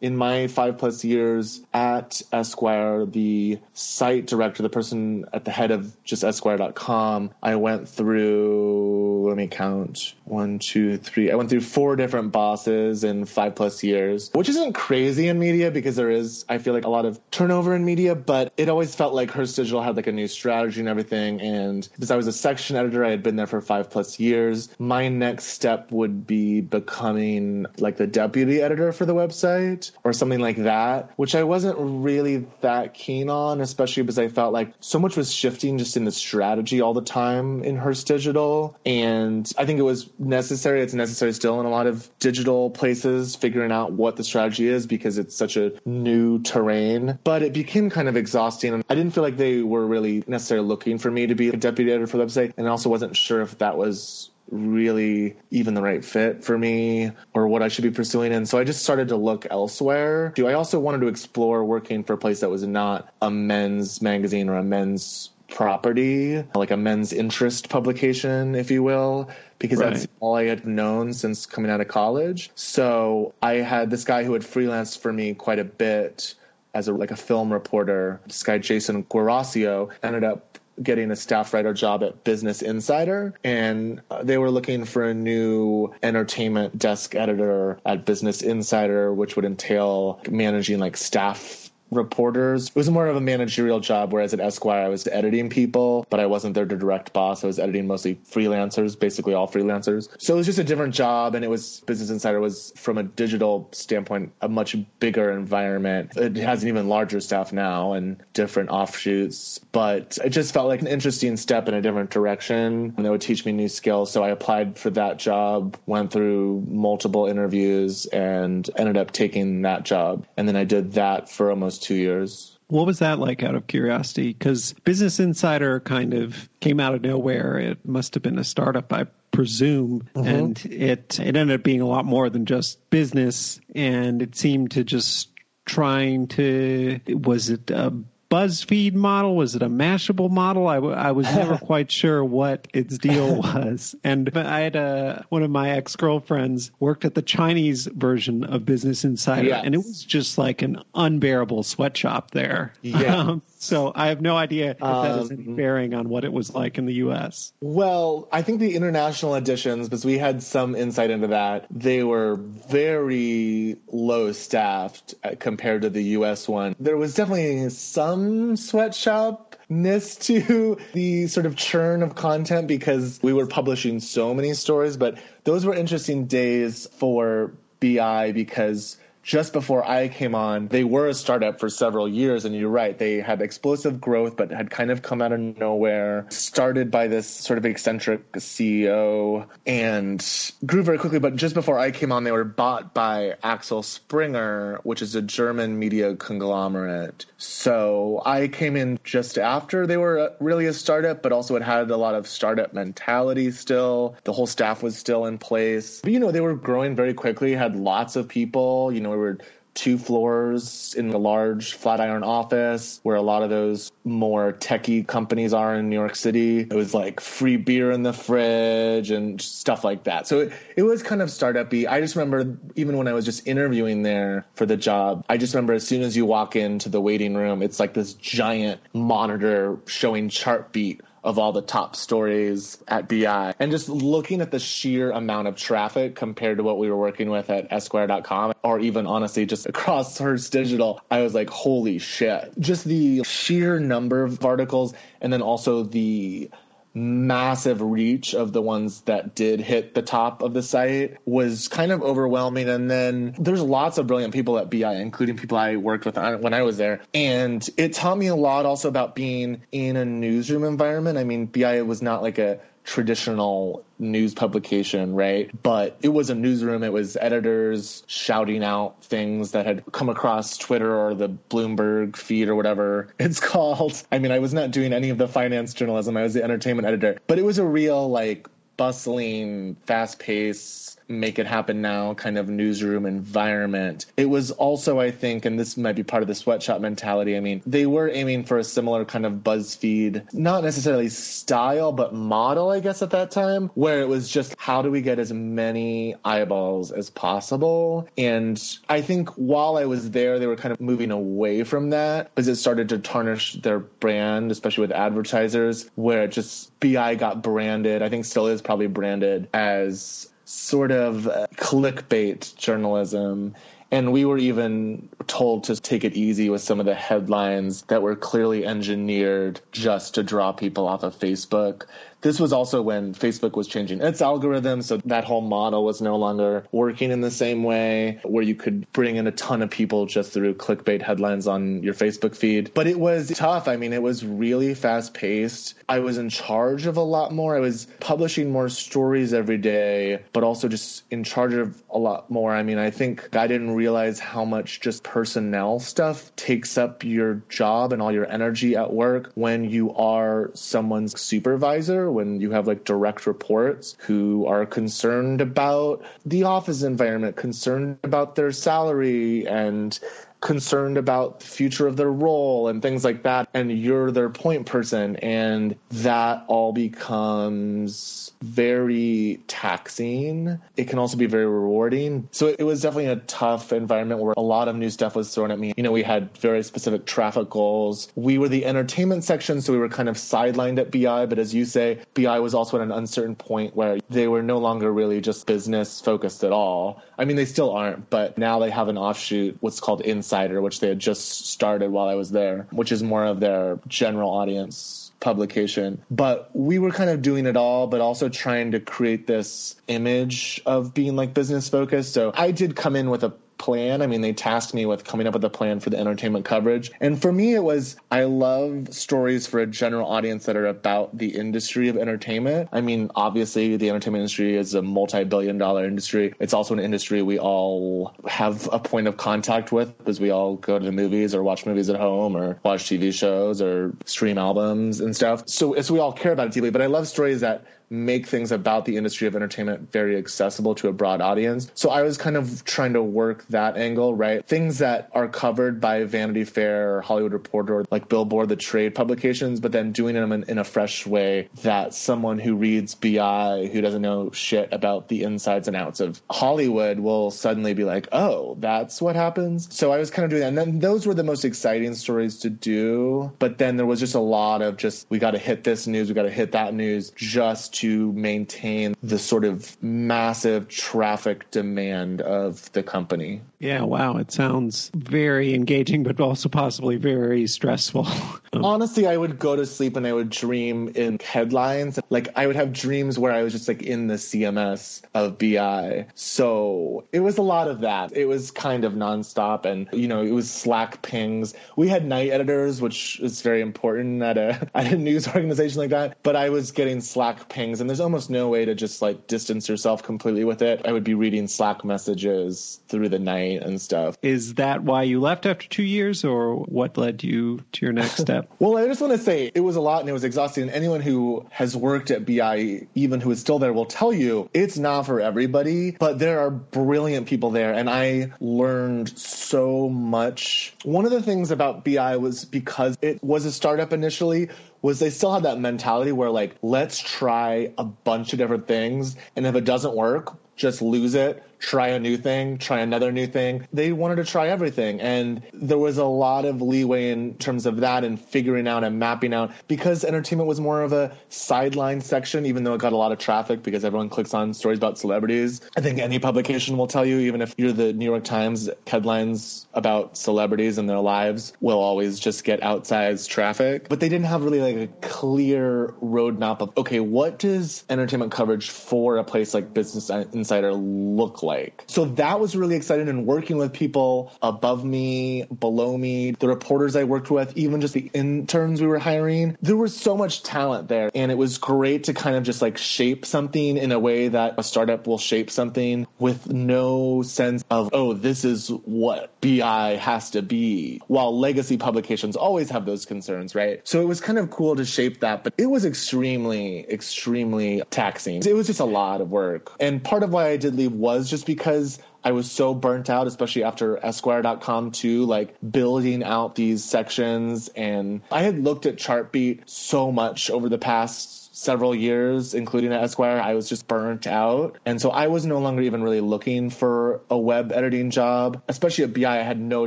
in my five plus years at Esquire, the site director, the person at the head of just Esquire.com, I went through, let me count, one, two, three. I went through four different bosses in five plus years, which isn't crazy in media because there is, I feel like, a lot of turnover in media, but it always felt like Hearst Digital had like a new strategy and everything. And because I was a section editor, I had been there for five plus years. My next step would be becoming like the deputy editor for the website or something like that, which I wasn't really that keen on, especially because I felt like so much was shifting just in the strategy all the time in Hearst Digital. And I think it was necessary. It's necessary still in a lot of digital places, figuring out what the strategy is because it's such a new terrain. But it became kind of exhausting. And I didn't feel like they were really necessarily looking for me to be a deputy editor for the website. And I also wasn't sure if that was really even the right fit for me or what I should be pursuing. And so I just started to look elsewhere. I also wanted to explore working for a place that was not a men's magazine or a men's property, like a men's interest publication, if you will, because right. that's all I had known since coming out of college. So I had this guy who had freelanced for me quite a bit as a like a film reporter. This guy Jason Guerrasio ended up getting a staff writer job at Business Insider, and uh, they were looking for a new entertainment desk editor at Business Insider, which would entail managing like staff reporters. It was more of a managerial job, whereas at Esquire, I was editing people, but I wasn't their direct boss. I was editing mostly freelancers, basically all freelancers. So it was just a different job, and it was Business Insider was, from a digital standpoint, a much bigger environment. It has an even larger staff now and different offshoots, but it just felt like an interesting step in a different direction, and it would teach me new skills. So I applied for that job, went through multiple interviews, and ended up taking that job. And then I did that for almost two years. What was that like out of curiosity? Because Business Insider kind of came out of nowhere. It must have been a startup, I presume. Mm-hmm. And it, it ended up being a lot more than just business. And it seemed to just trying to, was it a BuzzFeed model? Was it a Mashable model? I, w- I was never quite sure what its deal was. And I had a, one of my ex girlfriends worked at the Chinese version of Business Insider, yes. and it was just like an unbearable sweatshop there. Yeah. Um, so I have no idea if that has any um, bearing on what it was like in the U.S. Well, I think the international editions, because we had some insight into that, they were very low staffed uh, compared to the U.S. one. There was definitely some sweatshop ness to the sort of churn of content because we were publishing so many stories, but those were interesting days for BI because just before I came on, they were a startup for several years. And you're right, they had explosive growth, but had kind of come out of nowhere. Started by this sort of eccentric CEO and grew very quickly. But just before I came on, they were bought by Axel Springer, which is a German media conglomerate. So I came in just after they were uh, really a startup, but also it had a lot of startup mentality still. The whole staff was still in place. But, you know, they were growing very quickly, had lots of people. You know, we were two floors in a large Flatiron office where a lot of those more techie companies are in New York City. It was like free beer in the fridge and stuff like that. So it, it was kind of startup-y. I just remember even when I was just interviewing there for the job, I just remember as soon as you walk into the waiting room, it's like this giant monitor showing Chartbeat of all the top stories at BI and just looking at the sheer amount of traffic compared to what we were working with at Esquire.com or even honestly just across Hearst Digital, I was like, holy shit. Just the sheer number of articles and then also the massive reach of the ones that did hit the top of the site was kind of overwhelming. And then there's lots of brilliant people at BI, including people I worked with when I was there. And it taught me a lot also about being in a newsroom environment. I mean, BI was not like a traditional news publication, right? But it was a newsroom. It was editors shouting out things that had come across Twitter or the Bloomberg feed or whatever it's called. I mean, I was not doing any of the finance journalism. I was the entertainment editor, but it was a real like bustling, fast paced, make it happen now kind of newsroom environment. It was also, I think, and this might be part of the sweatshop mentality. I mean, they were aiming for a similar kind of BuzzFeed, not necessarily style, but model, I guess, at that time, where it was just how do we get as many eyeballs as possible? And I think while I was there, they were kind of moving away from that because it started to tarnish their brand, especially with advertisers, where it just BI got branded, I think still is probably branded as sort of uh, clickbait journalism. And we were even told to take it easy with some of the headlines that were clearly engineered just to draw people off of Facebook. This was also when Facebook was changing its algorithm, so that whole model was no longer working in the same way where you could bring in a ton of people just through clickbait headlines on your Facebook feed. But it was tough. I mean, it was really fast paced. I was in charge of a lot more. I was publishing more stories every day, but also just in charge of a lot more. I mean, I think I didn't realize how much just personnel stuff takes up your job and all your energy at work when you are someone's supervisor when you have like direct reports who are concerned about the office environment, concerned about their salary and concerned about the future of their role and things like that and you're their point person and that all becomes very taxing. It can also be very rewarding. So it was definitely a tough environment where a lot of new stuff was thrown at me. You know we had very specific traffic goals. We were the entertainment section so we were kind of sidelined at bi but as you say bi was also at an uncertain point where they were no longer really just business focused at all. I mean they still aren't but now they have an offshoot what's called inside Insider, which they had just started while I was there, which is more of their general audience publication. But we were kind of doing it all, but also trying to create this image of being like business focused. So I did come in with a plan. I mean, they tasked me with coming up with a plan for the entertainment coverage. And for me, it was I love stories for a general audience that are about the industry of entertainment. I mean, obviously, the entertainment industry is a multi billion dollar industry. It's also an industry we all have a point of contact with because we all go to the movies or watch movies at home or watch TV shows or stream albums and stuff. So, so we all care about it deeply. But I love stories that make things about the industry of entertainment very accessible to a broad audience. So I was kind of trying to work that angle, right? Things that are covered by Vanity Fair or Hollywood Reporter or like Billboard, the trade publications, but then doing them in, in a fresh way that someone who reads BI, who doesn't know shit about the insides and outs of Hollywood will suddenly be like, oh, that's what happens. So I was kind of doing that. And then those were the most exciting stories to do. But then there was just a lot of just, we got to hit this news, we got to hit that news just to maintain the sort of massive traffic demand of the company. Yeah, wow. It sounds very engaging, but also possibly very stressful. Um, Honestly, I would go to sleep and I would dream in headlines. Like, I would have dreams where I was just like in the CMS of BI. So it was a lot of that. It was kind of nonstop. And, you know, it was Slack pings. We had night editors, which is very important at a, at a news organization like that. But I was getting Slack pings, and there's almost no way to just like distance yourself completely with it. I would be reading Slack messages through the night and stuff. Is that why you left after two years, or what led you to your next step? well, I just want to say it was a lot and it was exhausting. And anyone who has worked at BI, even who is still there, will tell you it's not for everybody, but there are brilliant people there. And I learned so much. One of the things about BI was because it was a startup initially, was they still had that mentality where like let's try a bunch of different things and if it doesn't work just lose it try a new thing, try another new thing. They wanted to try everything. And there was a lot of leeway in terms of that and figuring out and mapping out because entertainment was more of a sideline section, even though it got a lot of traffic because everyone clicks on stories about celebrities. I think any publication will tell you, even if you're the New York Times, headlines about celebrities and their lives will always just get outsized traffic. But they didn't have really like a clear roadmap of, okay, what does entertainment coverage for a place like Business Insider look like? So that was really exciting and working with people above me, below me, the reporters I worked with, even just the interns we were hiring. There was so much talent there and it was great to kind of just like shape something in a way that a startup will shape something with no sense of, oh, this is what BI has to be. While legacy publications always have those concerns, right? So it was kind of cool to shape that, but it was extremely, extremely taxing. It was just a lot of work. And part of why I did leave was just just because I was so burnt out, especially after Esquire.com too, like building out these sections. And I had looked at Chartbeat so much over the past several years, including at Esquire, I was just burnt out. And so I was no longer even really looking for a web editing job. Especially at BI, I had no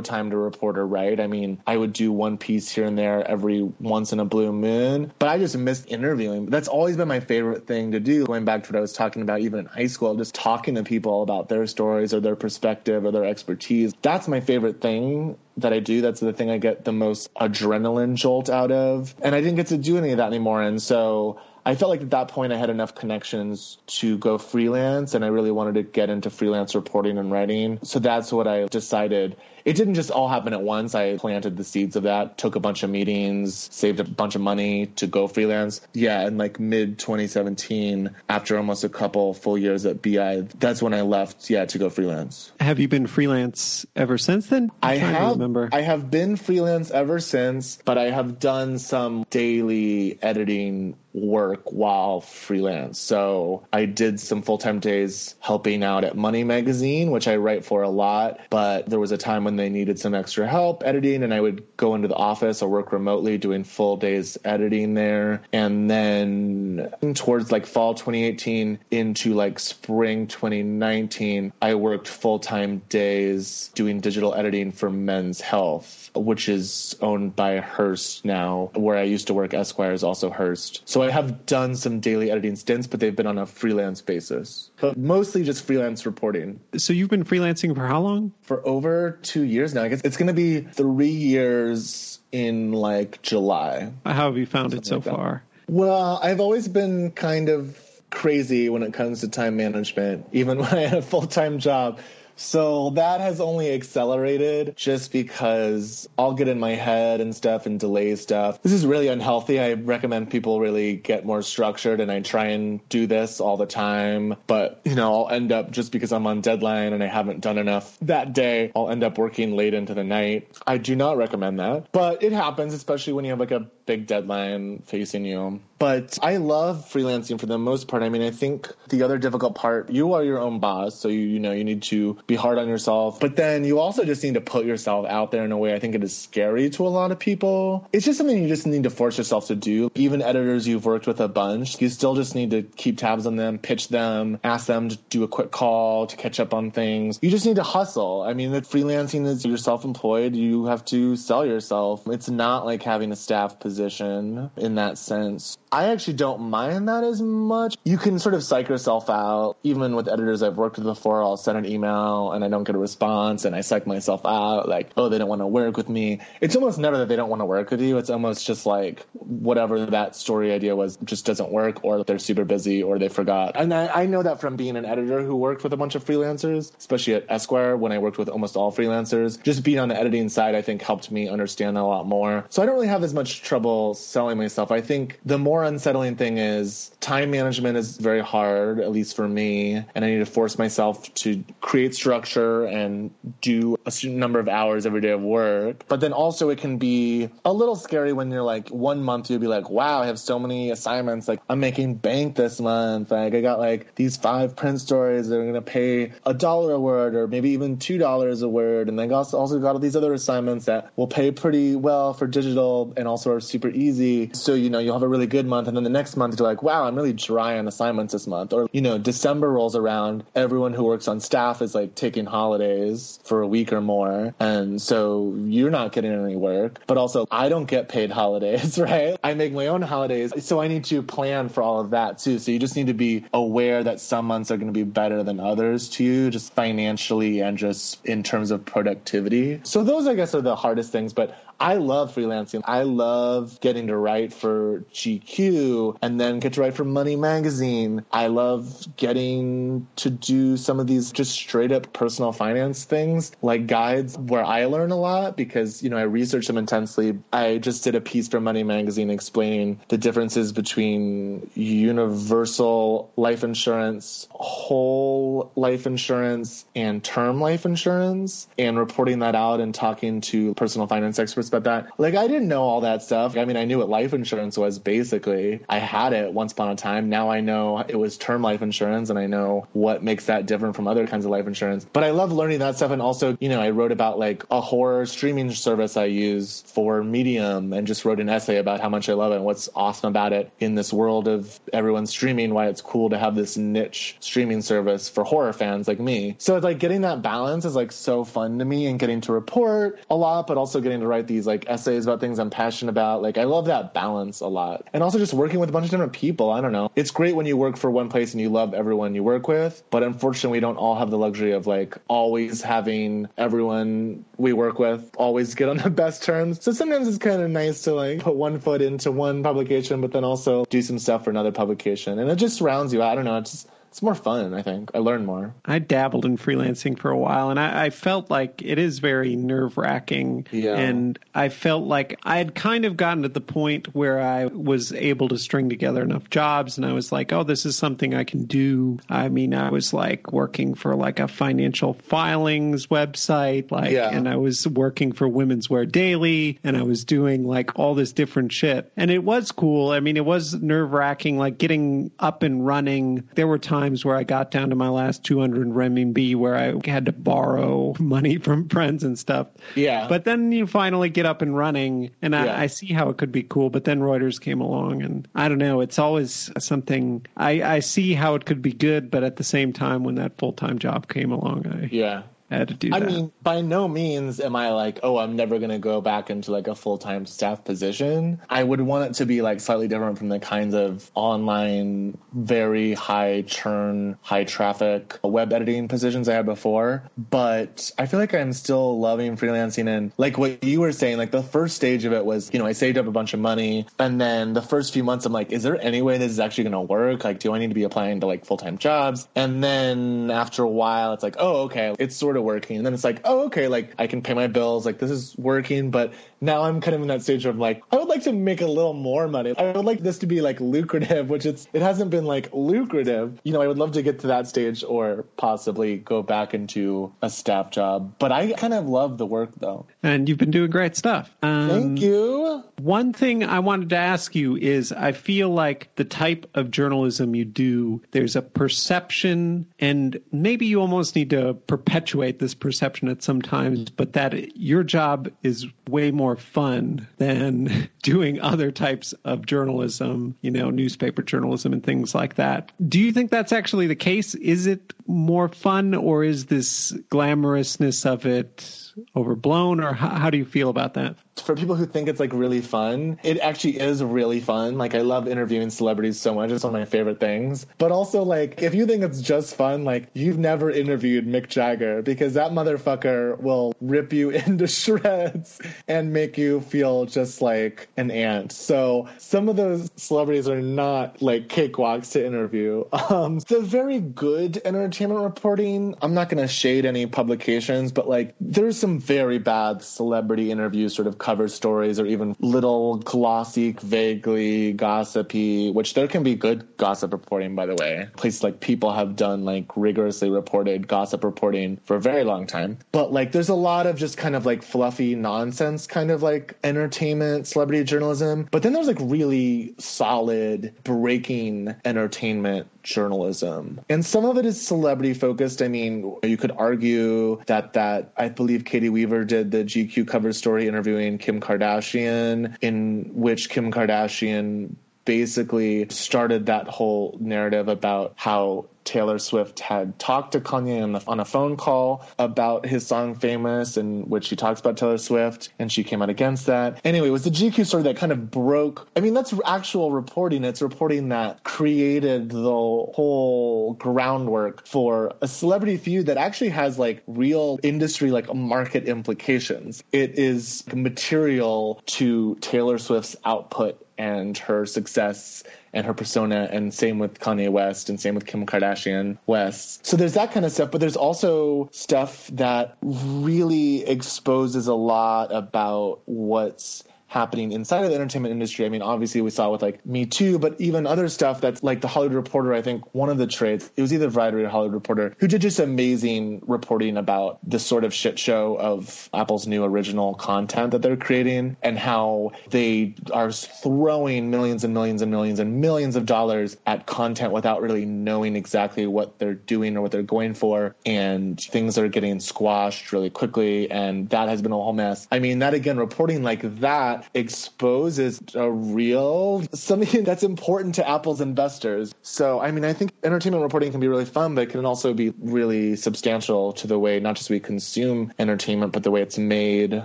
time to report or write. I mean, I would do one piece here and there every once in a blue moon, but I just missed interviewing. That's always been my favorite thing to do. Going back to what I was talking about, even in high school, just talking to people about their stories or their perspective or their expertise. That's my favorite thing that I do. That's the thing I get the most adrenaline jolt out of. And I didn't get to do any of that anymore. And so I felt like at that point I had enough connections to go freelance and I really wanted to get into freelance reporting and writing. So that's what I decided it didn't just all happen at once. I planted the seeds of that, took a bunch of meetings, saved a bunch of money to go freelance. Yeah, in like mid 2017, after almost a couple full years at BI, that's when I left, yeah, to go freelance. Have you been freelance ever since then? I'm I have. Remember. I have been freelance ever since, but I have done some daily editing work while freelance. So I did some full time days helping out at Money Magazine, which I write for a lot. But there was a time when they needed some extra help editing, and I would go into the office or work remotely doing full days editing there. And then towards like fall 2018 into like spring 2019, I worked full time days doing digital editing for Men's Health, which is owned by Hearst now. Where I used to work, Esquire is also Hearst. So I have done some daily editing stints, but they've been on a freelance basis, but mostly just freelance reporting. So you've been freelancing for how long? For over two years now. I guess it's going to be three years in like July. How have you found it so like far? Well, I've always been kind of crazy when it comes to time management, even when I had a full time job. So that has only accelerated just because I'll get in my head and stuff and delay stuff. This is really unhealthy. I recommend people really get more structured and I try and do this all the time. But, you know, I'll end up just because I'm on deadline and I haven't done enough that day, I'll end up working late into the night. I do not recommend that, but it happens, especially when you have like a big deadline facing you. But I love freelancing for the most part. I mean, I think the other difficult part, you are your own boss, so you you know, you need to be hard on yourself. But then you also just need to put yourself out there in a way I think it is scary to a lot of people. It's just something you just need to force yourself to do. Even editors you've worked with a bunch, you still just need to keep tabs on them, pitch them, ask them to do a quick call to catch up on things. You just need to hustle. I mean, freelancing is you're self-employed, you have to sell yourself. It's not like having a staff position in that sense. I actually don't mind that as much. You can sort of psych yourself out. Even with editors I've worked with before, I'll send an email and I don't get a response and I psych myself out like, oh, they don't want to work with me. It's almost never that they don't want to work with you. It's almost just like whatever that story idea was just doesn't work or they're super busy or they forgot. And I, I know that from being an editor who worked with a bunch of freelancers, especially at Esquire when I worked with almost all freelancers. Just being on the editing side, I think helped me understand that a lot more. So I don't really have as much trouble selling myself. I think the more unsettling thing is time management is very hard, at least for me, and I need to force myself to create structure and do a certain number of hours every day of work. But then also it can be a little scary when you're like one month you'll be like, wow, I have so many assignments. Like I'm making bank this month. Like I got like these five print stories that are gonna pay a dollar a word or maybe even two dollars a word. And then also also got all these other assignments that will pay pretty well for digital and also are super easy. So you know you'll have a really good month, and then the next month you're like, wow, I'm really dry on assignments this month. Or you know December rolls around, everyone who works on staff is like taking holidays for a week or more, and so you're not getting any work. But also I don't get paid holidays, right? I make my own holidays, so I need to plan for all of that too. So you just need to be aware that some months are going to be better than others to you, just financially and just in terms of productivity. So those I guess are the hardest things, but I love freelancing. I love getting to write for GQ and then get to write for Money Magazine. I love getting to do some of these just straight up personal finance things like guides where I learn a lot because, you know, I research them intensely. I just did a piece for Money Magazine explaining the differences between universal life insurance, whole life insurance, and term life insurance and reporting that out and talking to personal finance experts about that. Like, I didn't know all that stuff. I mean, I knew what life insurance was basically. I had it once upon a time. Now I know it was term life insurance and I know what makes that different from other kinds of life insurance. But I love learning that stuff. And also, you know, I wrote about like a horror streaming service I use for Medium and just wrote an essay about how much I love it and what's awesome about it in this world of everyone streaming, why it's cool to have this niche streaming service for horror fans like me. So it's like getting that balance is like so fun to me and getting to report a lot, but also getting to write these like essays about things I'm passionate about. Like I love that balance a lot. And also just working with a bunch of different people. I don't know. It's great when you work for one place and you love everyone you work with, but unfortunately we don't all have the luxury of like always having everyone we work with always get on the best terms. So sometimes it's kind of nice to like put one foot into one publication but then also do some stuff for another publication. And it just rounds you out. I don't know. It's just it's more fun, I think. I learn more. I dabbled in freelancing for a while and I, I felt like it is very nerve wracking. Yeah. And I felt like I had kind of gotten to the point where I was able to string together enough jobs and I was like, oh, this is something I can do. I mean, I was like working for like a financial filings website, like, Yeah. and I was working for Women's Wear Daily and I was doing like all this different shit. And it was cool. I mean, it was nerve wracking, like getting up and running. There were times where I got down to my last 200 renminbi where I had to borrow money from friends and stuff. Yeah. But then you finally get up and running, and I, Yeah. I see how it could be cool. But then Reuters came along, and I don't know. It's always something. I, I see how it could be good, but at the same time, when that full time job came along, I yeah. To do I that. mean, by no means am I like, oh, I'm never going to go back into like a full time staff position. I would want it to be like slightly different from the kinds of online, very high churn, high traffic web editing positions I had before. But I feel like I'm still loving freelancing. And like what you were saying, like the first stage of it was, you know, I saved up a bunch of money. And then the first few months, I'm like, is there any way this is actually going to work? Like, do I need to be applying to like full time jobs? And then after a while, it's like, oh, okay, it's sort of working. And then it's like, oh, okay, like I can pay my bills. Like this is working. But now I'm kind of in that stage of like, I would like to make a little more money. I would like this to be like lucrative, which it's, it hasn't been like lucrative. You know, I would love to get to that stage or possibly go back into a staff job. But I kind of love the work though. and you've been doing great stuff. Um, Thank you. One thing I wanted to ask you is I feel like the type of journalism you do, there's a perception, and maybe you almost need to perpetuate this perception at some times, but that your job is way more fun than doing other types of journalism, you know, newspaper journalism and things like that. Do you think that's actually the case? Is it more fun, or is this glamorousness of it? Overblown, or how, how do you feel about that? for people who think it's like really fun, it actually is really fun. Like I love interviewing celebrities so much. It's one of my favorite things. But also like if you think it's just fun, like you've never interviewed Mick Jagger because that motherfucker will rip you into shreds and make you feel just like an ant. So some of those celebrities are not like cakewalks to interview. Um, the very good entertainment reporting, I'm not going to shade any publications, but like there's some very bad celebrity interviews sort of cover stories or even little glossy, vaguely gossipy, which there can be good gossip reporting, by the way. Places like People have done like rigorously reported gossip reporting for a very long time. But like there's a lot of just kind of like fluffy nonsense kind of like entertainment, celebrity journalism. But then there's like really solid breaking entertainment journalism. And some of it is celebrity focused. I mean, you could argue that that I believe Caity Weaver did the GQ cover story interviewing Kim Kardashian in which Kim Kardashian basically started that whole narrative about how Taylor Swift had talked to Kanye on, the, on, a phone call about his song Famous, in which she talks about Taylor Swift, and she came out against that. Anyway, it was the GQ story that kind of broke. I mean, that's actual reporting. It's reporting that created the whole groundwork for a celebrity feud that actually has like real industry, like market implications. It is material to Taylor Swift's output and her success and her persona, and same with Kanye West, and same with Kim Kardashian West. So there's that kind of stuff, but there's also stuff that really exposes a lot about what's happening inside of the entertainment industry. I mean, obviously we saw with like Me Too, but even other stuff that's like the Hollywood Reporter. I think one of the trades, it was either Variety or Hollywood Reporter, who did just amazing reporting about the sort of shit show of Apple's new original content that they're creating and how they are throwing millions and millions and millions and millions of dollars at content without really knowing exactly what they're doing or what they're going for. And things are getting squashed really quickly. And that has been a whole mess. I mean, that again, reporting like that exposes a real something that's important to Apple's investors. So, I mean, I think entertainment reporting can be really fun, but it can also be really substantial to the way not just we consume entertainment, but the way it's made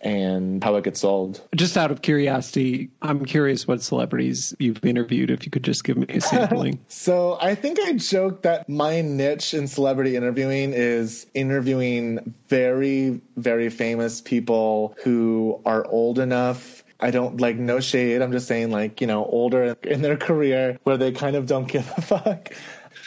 and how it gets sold. Just out of curiosity, I'm curious what celebrities you've interviewed, if you could just give me a sampling. so, I think I joked that my niche in celebrity interviewing is interviewing very, very famous people who are old enough I don't like no shade. I'm just saying like, you know, older in their career where they kind of don't give a fuck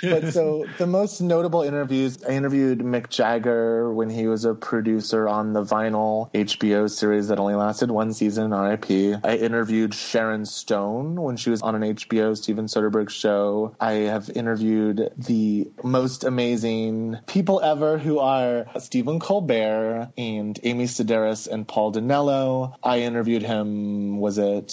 but so the most notable interviews, I interviewed Mick Jagger when he was a producer on the Vinyl HBO series that only lasted one season, RIP. I interviewed Sharon Stone when she was on an HBO Steven Soderbergh show. I have interviewed the most amazing people ever who are Stephen Colbert and Amy Sedaris and Paul Dinello. I interviewed him, was it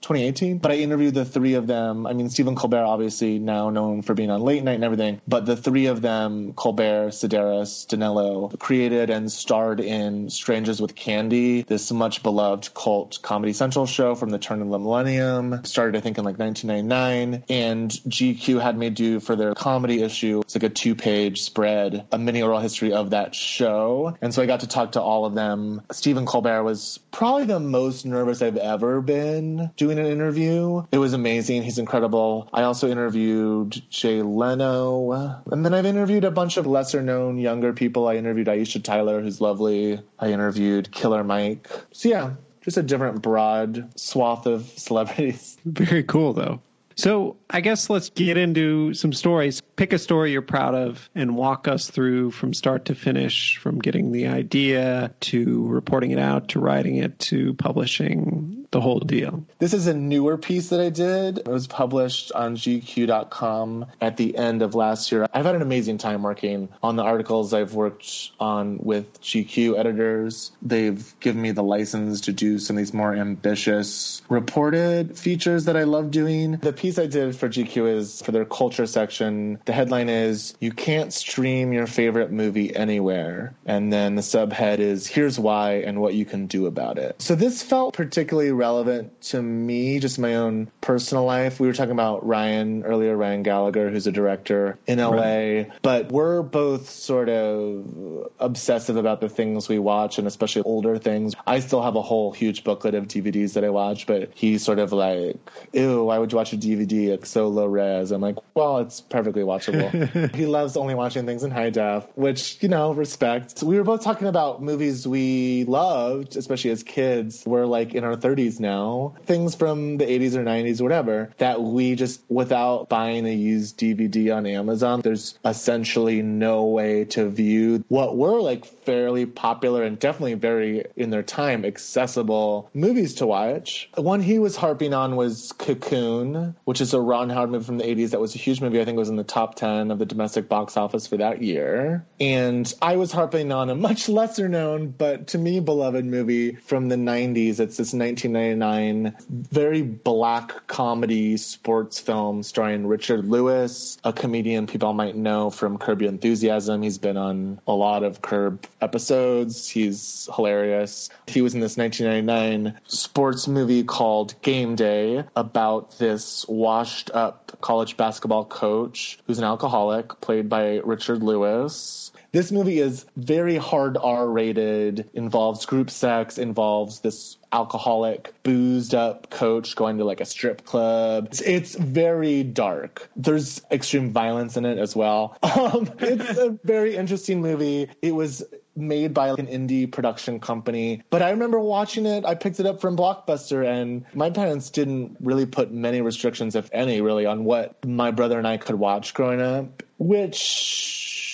2018. But I interviewed the three of them. I mean, Stephen Colbert, obviously now known for being on Late Night and everything, but the three of them, Colbert, Sedaris, Dinello, created and starred in Strangers with Candy, this much beloved cult Comedy Central show from the turn of the millennium. Started, I think, in like 1999. And GQ had me do for their comedy issue, it's like a two page spread, a mini oral history of that show. And so I got to talk to all of them. Stephen Colbert was probably the most nervous I've ever been doing doing an interview. It was amazing. He's incredible. I also interviewed Jay Leno. And then I've interviewed a bunch of lesser known younger people. I interviewed Aisha Tyler, who's lovely. I interviewed Killer Mike. So yeah, just a different broad swath of celebrities. Very cool though. So I guess let's get into some stories. Pick a story you're proud of and walk us through from start to finish, from getting the idea to reporting it out to writing it to publishing the whole deal. This is a newer piece that I did. It was published on GQ.com at the end of last year. I've had an amazing time working on the articles I've worked on with GQ editors. They've given me the license to do some of these more ambitious reported features that I love doing. The piece piece I did for GQ is for their culture section. The headline is "You can't stream your favorite movie anywhere," and then the subhead is "Here's why and what you can do about it." So this felt particularly relevant to me, just my own personal life. We were talking about Ryan earlier, Ryan Gallagher, who's a director in LA, right. but we're both sort of obsessive about the things we watch, and especially older things. I still have a whole huge booklet of DVDs that I watch, but he's sort of like, "Ew, why would you watch a DVD? It's so low res." I'm like, "Well, it's perfectly watchable." he loves only watching things in high def, which you know, respect. We were both talking about movies we loved, especially as kids. We're like in our 30s now, things from the 80s or 90s or whatever that we just without buying a used DVD on Amazon, there's essentially no way to view what were like fairly popular and definitely very in their time accessible movies to watch. One he was harping on was Cocoon, which is a Ron Howard movie from the 80s that was a huge movie. I think it was in the top 10 of the domestic box office for that year. And I was harping on a much lesser known, but to me beloved movie from the 90s. It's this 1999 very black comedy sports film starring Richard Lewis, a comedian people might know from Curb Your Enthusiasm. He's been on a lot of Curb episodes. He's hilarious. He was in this 1999 sports movie called Game Day about this washed up college basketball coach who's an alcoholic, played by Richard Lewis. This movie is very hard R rated, involves group sex, involves this alcoholic, boozed up coach going to like a strip club. It's, it's very dark. There's extreme violence in it as well. Um, it's a very interesting movie. It was made by an indie production company. But I remember watching it. I picked it up from Blockbuster, and my parents didn't really put many restrictions, if any, really, on what my brother and I could watch growing up, which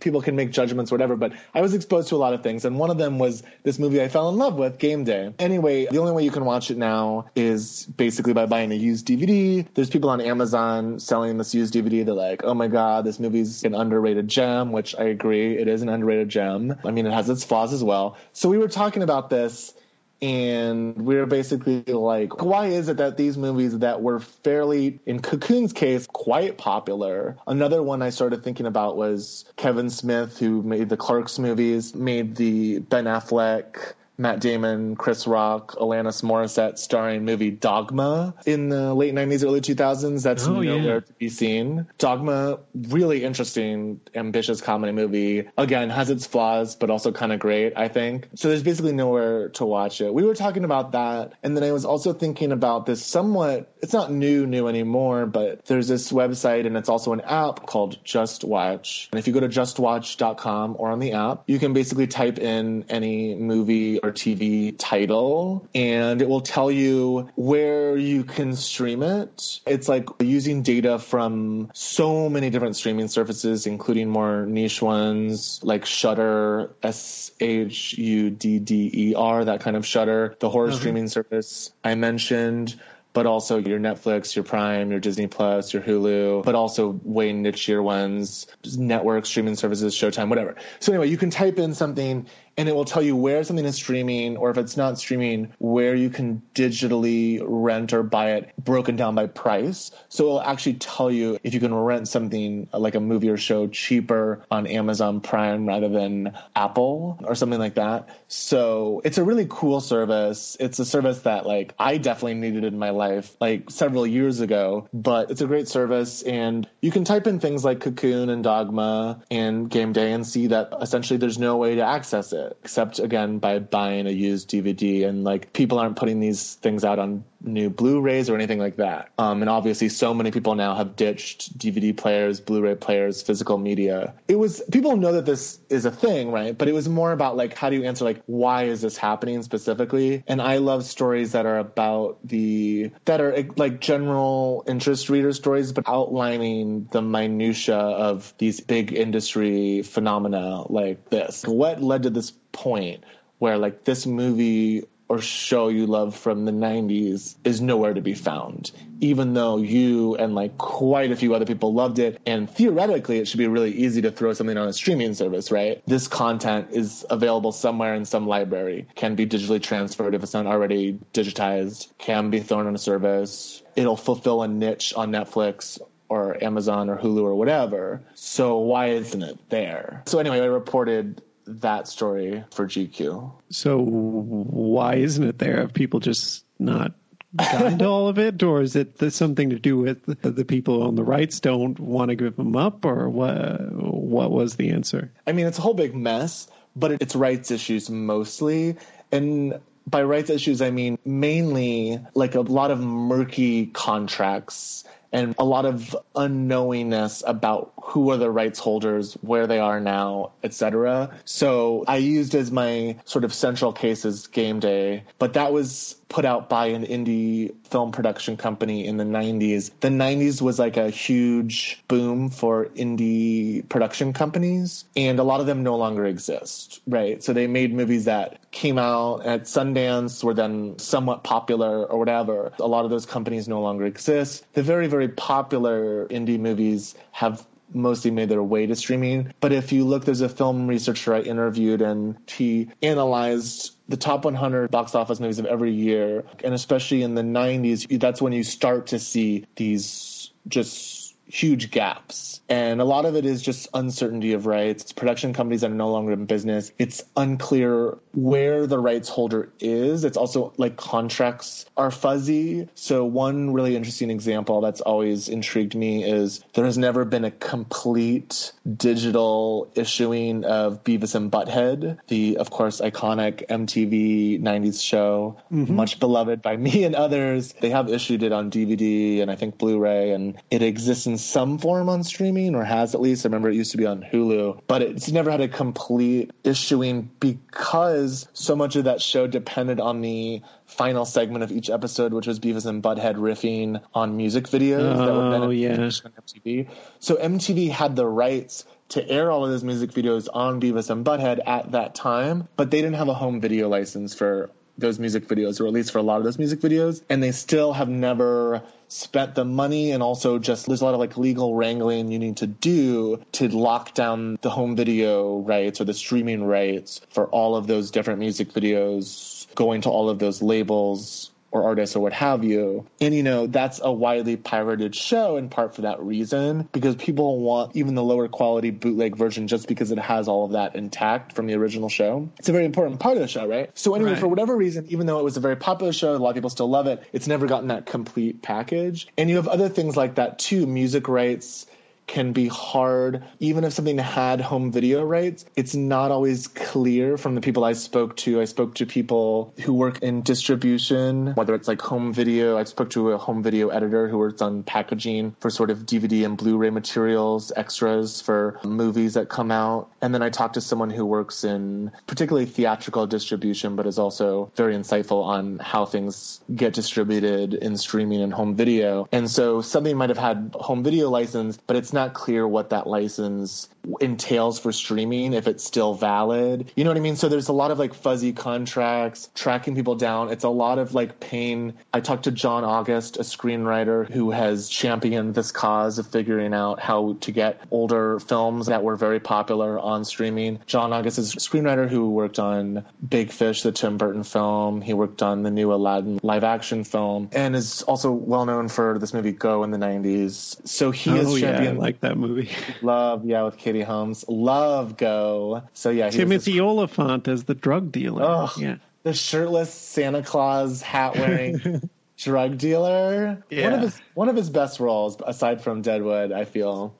people can make judgments, whatever. But I was exposed to a lot of things, and one of them was this movie I fell in love with, Game Day. Anyway, the only way you can watch it now is basically by buying a used DVD. There's people on Amazon selling this used DVD. They're like, oh my god, this movie's an underrated gem, which I agree, it is an underrated gem. I mean, it has its flaws as well. So we were talking about this and we are basically like, why is it that these movies that were fairly, in Cocoon's case, quite popular? Another one I started thinking about was Kevin Smith, who made the Clerks movies, made the Ben Affleck Matt Damon, Chris Rock, Alanis Morissette starring movie Dogma in the late 90s, early 2000s. That's oh, nowhere yeah. to be seen. Dogma, really interesting, ambitious comedy movie. Again, has its flaws, but also kind of great, I think. So there's basically nowhere to watch it. We were talking about that. And then I was also thinking about this somewhat, it's not new, new anymore, but there's this website and it's also an app called Just Watch. And if you go to justwatch.com or on the app, you can basically type in any movie or TV title and it will tell you where you can stream it. It's like using data from so many different streaming services, including more niche ones like Shudder, S H U D D E R, that kind of Shudder, the horror okay. streaming service I mentioned but also your Netflix, your Prime, your Disney Plus, your Hulu, but also way nichier ones, network streaming services, Showtime, whatever. So anyway, you can type in something and it will tell you where something is streaming or if it's not streaming where you can digitally rent or buy it broken down by price. So it'll actually tell you if you can rent something uh, like a movie or show cheaper on amazon prime rather than apple or something like that. So it's a really cool service. It's a service that like i definitely needed in my life like several years ago but it's a great service. And you can type in things like cocoon and dogma and game day and see that essentially there's no way to access it except again by buying a used DVD. And like people aren't putting these things out on new Blu-rays or anything like that. Um, and obviously, so many people now have ditched DVD players, Blu-ray players, physical media. It was people know that this is a thing, right? But it was more about like how do you answer like why is this happening specifically? And I love stories that are about the that are like general interest reader stories, but outlining the minutia of these big industry phenomena like this. What led to this point where like this movie or show you love from the 90s is nowhere to be found even though you and like quite a few other people loved it and theoretically it should be really easy to throw something on a streaming service right this content is available somewhere in some library can be digitally transferred if it's not already digitized can be thrown on a service it'll fulfill a niche on netflix or Amazon or Hulu or whatever. So why isn't it there? So anyway, I reported that story for GQ. So why isn't it there? Have people just not gotten to all of it, or is it something to do with the people on the rights don't want to give them up, or what? What was the answer? I mean, it's a whole big mess, but it's rights issues mostly, and by rights issues, I mean mainly like a lot of murky contracts and a lot of unknowingness about who are the rights holders, where they are now, etc. So I used as my sort of central case as Game Day, but that was put out by an indie film production company in the 90s. The 90s was like a huge boom for indie production companies, and a lot of them no longer exist, right? So they made movies that came out at Sundance, were then somewhat popular or whatever. A lot of those companies no longer exist. The very, very popular indie movies have mostly made their way to streaming. But if you look, there's a film researcher I interviewed and he analyzed the top 100 box office movies of every year. And especially in the 90s, that's when you start to see these just huge gaps. And a lot of it is just uncertainty of rights. It's production companies that are no longer in business. It's unclear where the rights holder is. It's also like contracts are fuzzy. So one really interesting example that's always intrigued me is there has never been a complete digital issuing of Beavis and Butthead, the of course iconic MTV 90s show, mm-hmm. much beloved by me and others. They have issued it on DVD and I think Blu-ray and it exists in some form on streaming, or has at least. I remember it used to be on Hulu, but it's never had a complete issuing because so much of that show depended on the final segment of each episode, which was Beavis and Butthead riffing on music videos oh, that were oh, then yeah. on MTV. So MTV had the rights to air all of those music videos on Beavis and Butthead at that time, but they didn't have a home video license for those music videos, or at least for a lot of those music videos, and they still have never spent the money and also just there's a lot of like legal wrangling you need to do to lock down the home video rights or the streaming rights for all of those different music videos going to all of those labels or artists or what have you. And you know, that's a widely pirated show in part for that reason, because people want even the lower quality bootleg version just because it has all of that intact from the original show. It's a very important part of the show, right? So anyway, right. for whatever reason, even though it was a very popular show, a lot of people still love it, it's never gotten that complete package. And you have other things like that too, music rights can be hard. Even if something had home video rights, it's not always clear from the people I spoke to. I spoke to people who work in distribution, whether it's like home video. I spoke to a home video editor who works on packaging for sort of DVD and Blu ray materials, extras for movies that come out. And then I talked to someone who works in particularly theatrical distribution, but is also very insightful on how things get distributed in streaming and home video. And so something might have had home video license, but it's not clear what that license entails for streaming, if it's still valid. You know what I mean? So there's a lot of like fuzzy contracts, tracking people down. It's a lot of like pain. I talked to John August, a screenwriter who has championed this cause of figuring out how to get older films that were very popular on streaming. John August is a screenwriter who worked on Big Fish, the Tim Burton film. He worked on the new Aladdin live action film and is also well known for this movie Go in the 90s. So he oh, has championed like that movie. Love, yeah, with Katie Holmes. Love Go. So yeah, Timothy Olyphant as the drug dealer. Oh, yeah. The shirtless Santa Claus hat wearing drug dealer. Yeah. One of his one of his best roles, aside from Deadwood, I feel.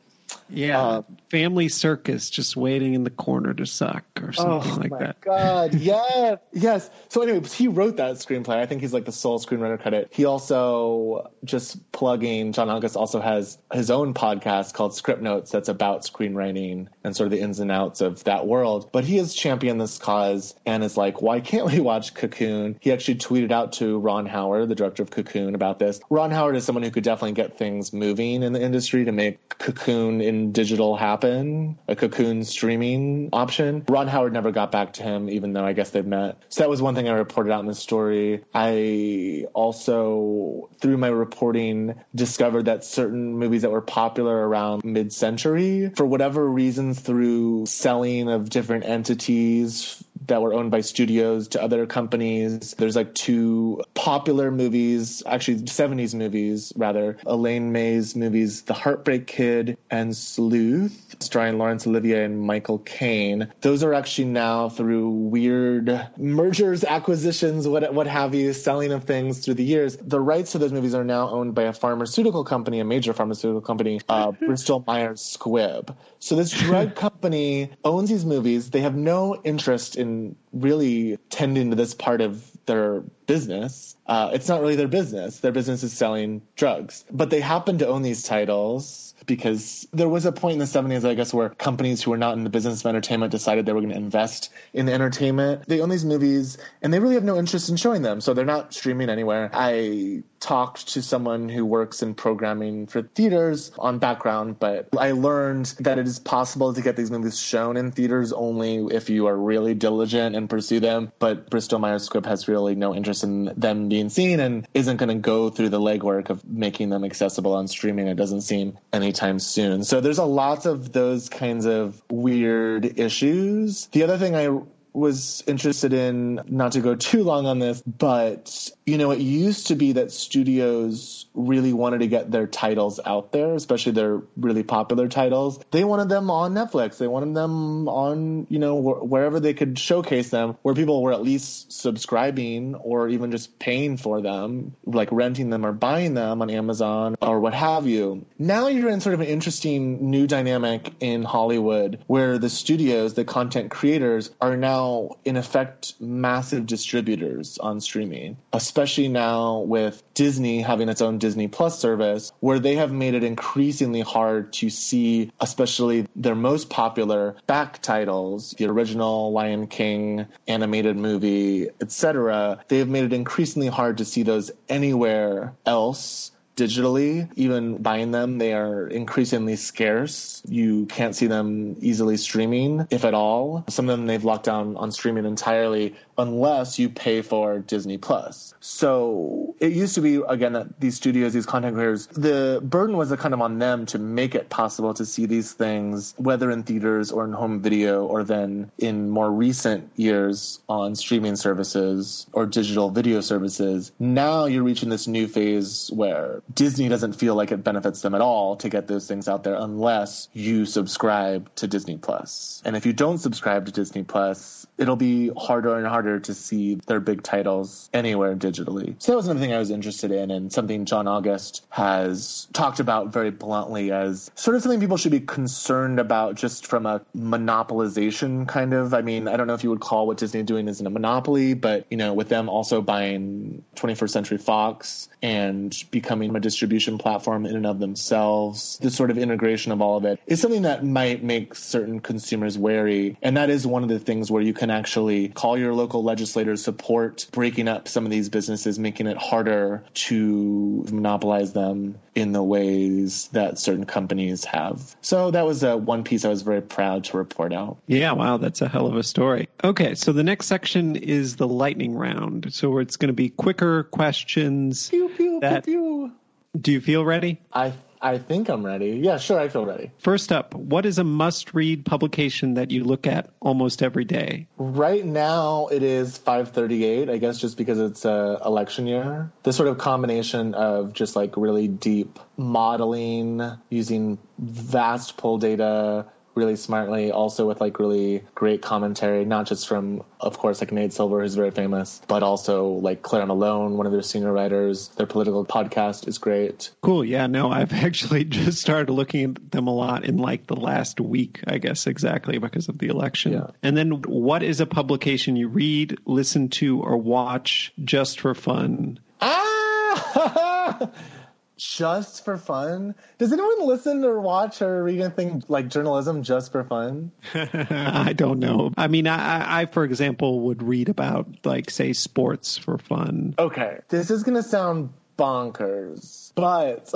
Yeah, uh, family circus just waiting in the corner to suck or something oh like my that. God, yeah, yes. So anyway, he wrote that screenplay. I think he's like the sole screenwriter credit. He also just plugging. John August also has his own podcast called Script Notes that's about screenwriting and sort of the ins and outs of that world. But he has championed this cause and is like, why can't we watch Cocoon? He actually tweeted out to Ron Howard, the director of Cocoon, about this. Ron Howard is someone who could definitely get things moving in the industry to make Cocoon in digital happen, a cocoon streaming option. Ron Howard never got back to him, even though I guess they've met. So that was one thing I reported out in the story. I also, through my reporting, discovered that certain movies that were popular around mid century, for whatever reasons, through selling of different entities that were owned by studios to other companies. There's like two popular movies, actually 70s movies rather, Elaine May's movies, The Heartbreak Kid and Sleuth, starring Laurence Olivier and Michael Caine. Those are actually now through weird mergers, acquisitions, what, what have you, selling of things through the years. The rights to those movies are now owned by a pharmaceutical company, a major pharmaceutical company, uh, Bristol Myers Squibb. So this drug company owns these movies. They have no interest in really tending to this part of their business. Uh, it's not really their business. Their business is selling drugs. But they happen to own these titles because there was a point in the 70s, I guess, where companies who were not in the business of entertainment decided they were going to invest in the entertainment. They own these movies and they really have no interest in showing them. So they're not streaming anywhere. I talked to someone who works in programming for theaters on background, but I learned that it is possible to get these movies shown in theaters only if you are really diligent and pursue them. But Bristol Myers Squibb has really no interest in them being seen and isn't going to go through the legwork of making them accessible on streaming. It doesn't seem anytime soon. So there's a lot of those kinds of weird issues. The other thing I was interested in, not to go too long on this, but you know, it used to be that studios really wanted to get their titles out there, especially their really popular titles. They wanted them on Netflix. They wanted them on, you know, wh- wherever they could showcase them, where people were at least subscribing or even just paying for them, like renting them or buying them on Amazon or what have you. Now you're in sort of an interesting new dynamic in Hollywood where the studios, the content creators, are now in effect massive distributors on streaming, especially now with Disney having its own Disney Plus service, where they have made it increasingly hard to see, especially their most popular back titles, the original Lion King animated movie, etc. They have made it increasingly hard to see those anywhere else digitally. Even buying them, they are increasingly scarce. You can't see them easily streaming, if at all. Some of them they've locked down on streaming entirely unless you pay for Disney Plus. So it used to be again that these studios, these content creators, the burden was kind of on them to make it possible to see these things, whether in theaters or in home video, or then in more recent years on streaming services or digital video services. Now you're reaching this new phase where Disney doesn't feel like it benefits them at all to get those things out there unless you subscribe to Disney Plus. And if you don't subscribe to Disney Plus, it'll be harder and harder to see their big titles anywhere digitally. So that was another thing I was interested in and something John August has talked about very bluntly as sort of something people should be concerned about just from a monopolization kind of. I mean, I don't know if you would call what Disney doing as a monopoly, but you know, with them also buying 21st Century Fox and becoming a distribution platform in and of themselves, the sort of integration of all of it is something that might make certain consumers wary. And that is one of the things where you can actually call your local legislators support breaking up some of these businesses, making it harder to monopolize them in the ways that certain companies have. So that was uh, one piece I was very proud to report out. Yeah, wow, that's a hell of a story. Okay, so the next section is the lightning round. So it's going to be quicker questions. Pew, pew, that, pew, pew. Do you feel ready? I I think I'm ready. Yeah, sure, I feel ready. First up, what is a must read publication that you look at almost every day? Right now, it is 538, I guess, just because it's a election year. This sort of combination of just like really deep modeling using vast poll data really smartly, also with like really great commentary, not just from, of course, like Nate Silver, who's very famous, but also like Claire Malone, one of their senior writers. Their political podcast is great. Cool. Yeah, no, I've actually just started looking at them a lot in like the last week, I guess, exactly because of the election. Yeah. And then what is a publication you read, listen to, or watch just for fun? Ah! just for fun? Does anyone listen or watch or read anything like journalism just for fun? I don't know. I mean, I, I, for example, would read about like say sports for fun. Okay, this is gonna sound bonkers, but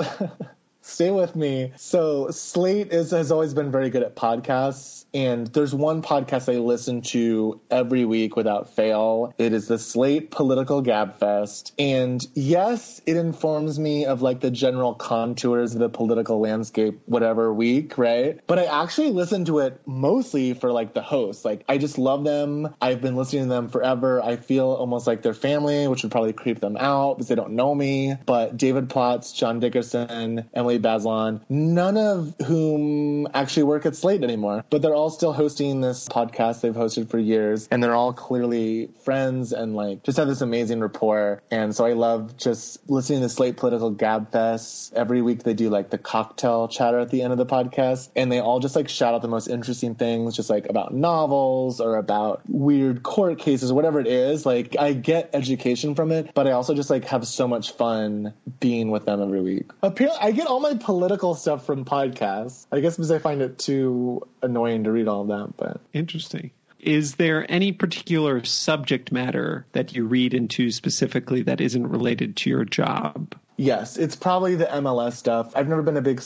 Stay with me. So Slate is has always been very good at podcasts. And there's one podcast I listen to every week without fail. It is the Slate Political Gabfest. And yes, it informs me of like the general contours of the political landscape, whatever week, right? But I actually listen to it mostly for like the hosts. Like I just love them. I've been listening to them forever. I feel almost like their family, which would probably creep them out because they don't know me. But David Plotz, John Dickerson, Emily Bazelon, none of whom actually work at Slate anymore, but they're all still hosting this podcast they've hosted for years, and they're all clearly friends and like just have this amazing rapport. And so I love just listening to Slate Political Gab Fest. Every week they do like the cocktail chatter at the end of the podcast, and they all just like shout out the most interesting things, just like about novels or about weird court cases, or whatever it is. Like I get education from it, but I also just like have so much fun being with them every week. I get all my political stuff from podcasts. I guess because I find it too annoying to read all of that, but interesting. Is there any particular subject matter that you read into specifically that isn't related to your job? Yes, it's probably the MLS stuff. I've never been a big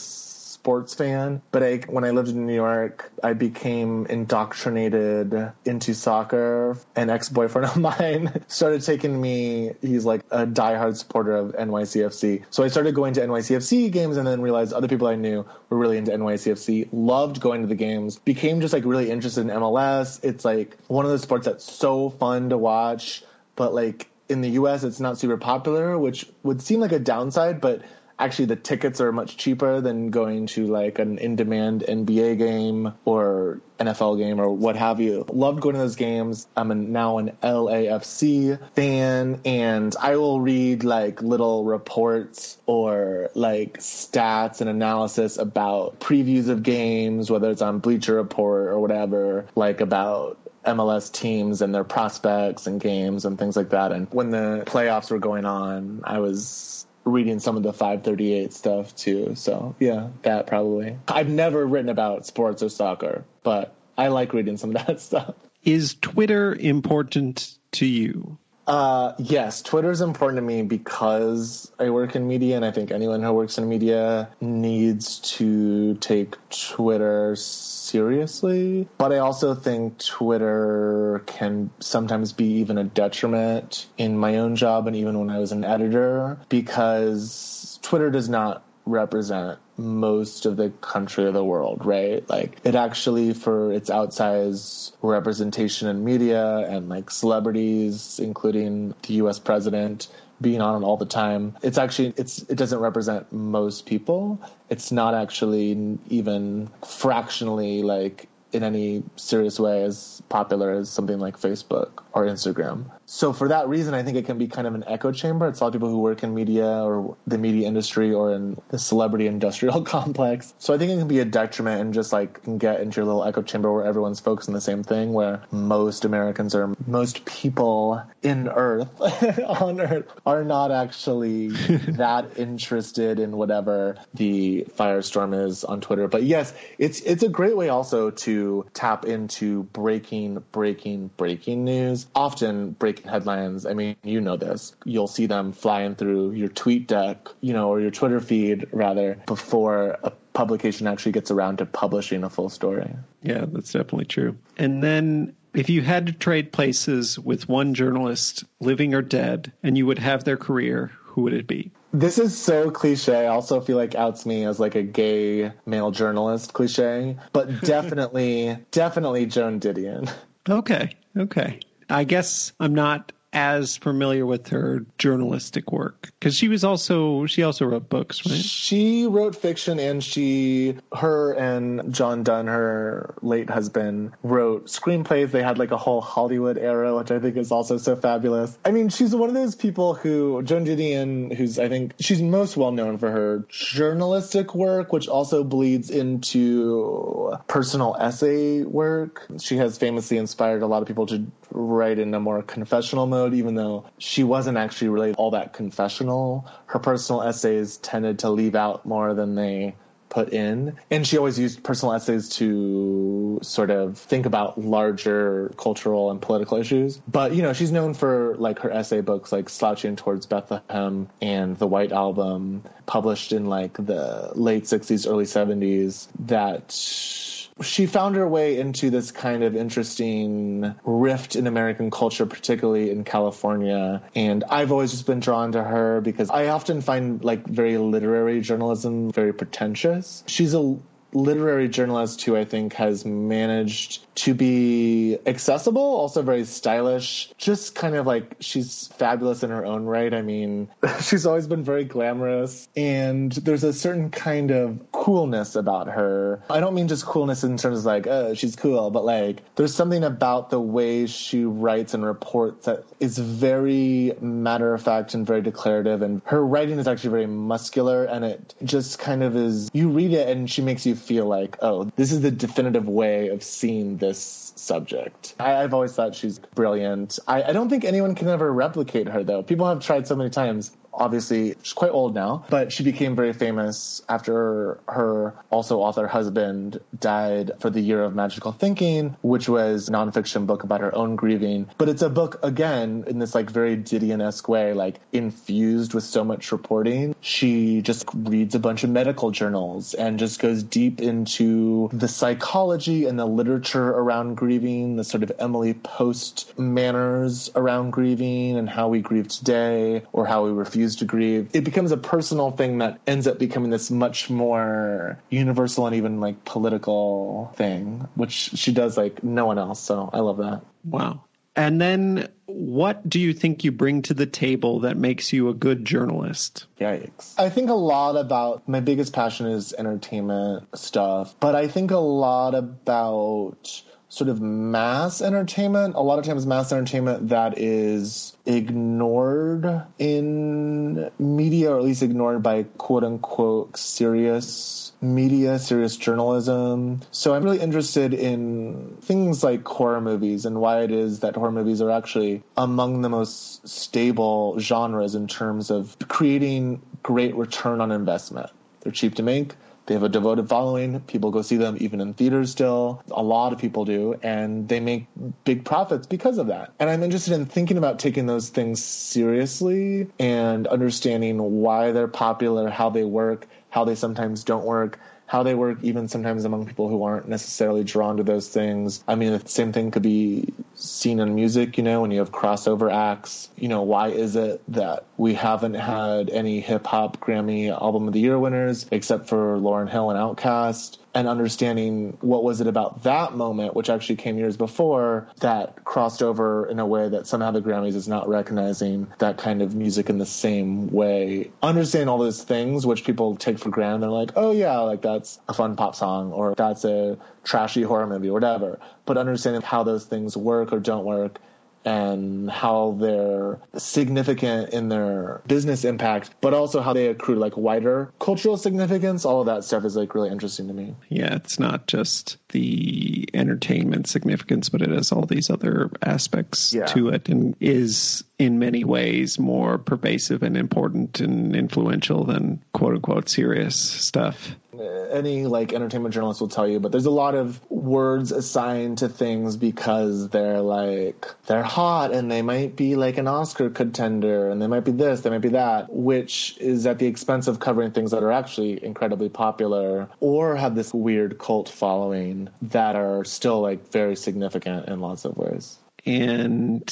sports fan, but I, when I lived in New York, I became indoctrinated into soccer. An ex boyfriend of mine started taking me, he's like a diehard supporter of NYCFC. So I started going to NYCFC games and then realized other people I knew were really into NYCFC, loved going to the games, became just like really interested in MLS. It's like one of those sports that's so fun to watch, but like in the US, it's not super popular, which would seem like a downside, but actually the tickets are much cheaper than going to like an in-demand NBA game or NFL game or what have you. Loved going to those games. I'm now an LAFC fan and I will read like little reports or like stats and analysis about previews of games, whether it's on Bleacher Report or whatever, like about MLS teams and their prospects and games and things like that. And when the playoffs were going on, I was reading some of the 538 stuff too. So yeah, that probably. I've never written about sports or soccer, but I like reading some of that stuff. Is Twitter important to you? Uh, yes, Twitter is important to me because I work in media, and I think anyone who works in media needs to take Twitter seriously. But I also think Twitter can sometimes be even a detriment in my own job and even when I was an editor because Twitter does not represent most of the country or the world, right? Like it actually for its outsized representation in media and like celebrities, including the US president being on it all the time. It's actually it's it doesn't represent most people. It's not actually even fractionally like in any serious way as popular as something like Facebook or Instagram. So for that reason, I think it can be kind of an echo chamber. It's a lot of people who work in media or the media industry or in the celebrity industrial complex. So I think it can be a detriment and just like can get into your little echo chamber where everyone's focused on the same thing, where most Americans or most people in Earth on Earth are not actually that interested in whatever the firestorm is on Twitter. But yes, it's it's a great way also to tap into breaking, breaking, breaking news. Often breaking headlines. I mean, you know this. You'll see them flying through your tweet deck, you know, or your Twitter feed rather before a publication actually gets around to publishing a full story. Yeah, that's definitely true. And then if you had to trade places with one journalist, living or dead, and you would have their career, who would it be? This is so cliche. I also feel like outs me as like a gay male journalist cliche, but definitely, definitely Joan Didion. Okay. Okay. I guess I'm not as familiar with her journalistic work? Because she was also she also wrote books right? She wrote fiction and she her and john dunne her late husband wrote screenplays. They had like a whole hollywood era which i think is also so fabulous. I mean she's one of those people who joan didion who's i think she's most well known for her journalistic work which also bleeds into personal essay work. She has famously inspired a lot of people to write in a more confessional mode, even though she wasn't actually really all that confessional. Her personal essays tended to leave out more than they put in. And she always used personal essays to sort of think about larger cultural and political issues. But, you know, she's known for like her essay books like Slouching Towards Bethlehem and The White Album, published in like the late 60s, early 70s, that she found her way into this kind of interesting rift in American culture, particularly in California. And I've always just been drawn to her because I often find like very literary journalism very pretentious. She's a literary journalist who I think has managed to be accessible, also very stylish. Just kind of like she's fabulous in her own right. I mean, she's always been very glamorous, and there's a certain kind of coolness about her. I don't mean just coolness in terms of like, oh, she's cool, but like there's something about the way she writes and reports that is very matter of fact and very declarative. And her writing is actually very muscular, and it just kind of is. You read it, and she makes you feel like, oh, this is the definitive way of seeing this subject. I, have always thought she's brilliant. I, I don't think anyone can ever replicate her, though. People have tried so many times obviously she's quite old now, but she became very famous after her also author husband died for the year of magical thinking, which was a nonfiction book about her own grieving. But it's a book again in this like very Didion-esque way, like infused with so much reporting. She just reads a bunch of medical journals and just goes deep into the psychology and the literature around grieving, the sort of Emily Post manners around grieving and how we grieve today or how we refuse refuse to grieve, it becomes a personal thing that ends up becoming this much more universal and even like political thing, which she does like no one else. So I love that. Wow. And then what do you think you bring to the table that makes you a good journalist? Yikes. I think a lot about my biggest passion is entertainment stuff, but I think a lot about sort of mass entertainment, a lot of times mass entertainment that is ignored in media, or at least ignored by quote unquote serious media, serious journalism. So I'm really interested in things like horror movies and why it is that horror movies are actually among the most stable genres in terms of creating great return on investment. They're cheap to make they have a devoted following. People go see them even in theaters still. A lot of people do, and they make big profits because of that. And I'm interested in thinking about taking those things seriously and understanding why they're popular, how they work, how they sometimes don't work, how they work even sometimes among people who aren't necessarily drawn to those things. I mean, the same thing could be seen in music, you know, when you have crossover acts. You know, why is it that we haven't had any hip hop Grammy Album of the Year winners except for Lauryn Hill and Outkast? And understanding what was it about that moment, which actually came years before, that crossed over in a way that somehow the Grammys is not recognizing that kind of music in the same way. Understanding all those things which people take for granted, they're like, oh yeah, like that's a fun pop song, or that's a trashy horror movie, or whatever. But understanding how those things work or don't work and how they're significant in their business impact, but also how they accrue like wider cultural significance. All of that stuff is like really interesting to me. Yeah, it's not just the entertainment significance, but it has all these other aspects yeah. to it and is in many ways more pervasive and important and influential than quote unquote serious stuff Uh, any like entertainment journalist will tell you, but there's a lot of words assigned to things because they're like they're hot and they might be like an Oscar contender and they might be this, they might be that, which is at the expense of covering things that are actually incredibly popular or have this weird cult following that are still like very significant in lots of ways. And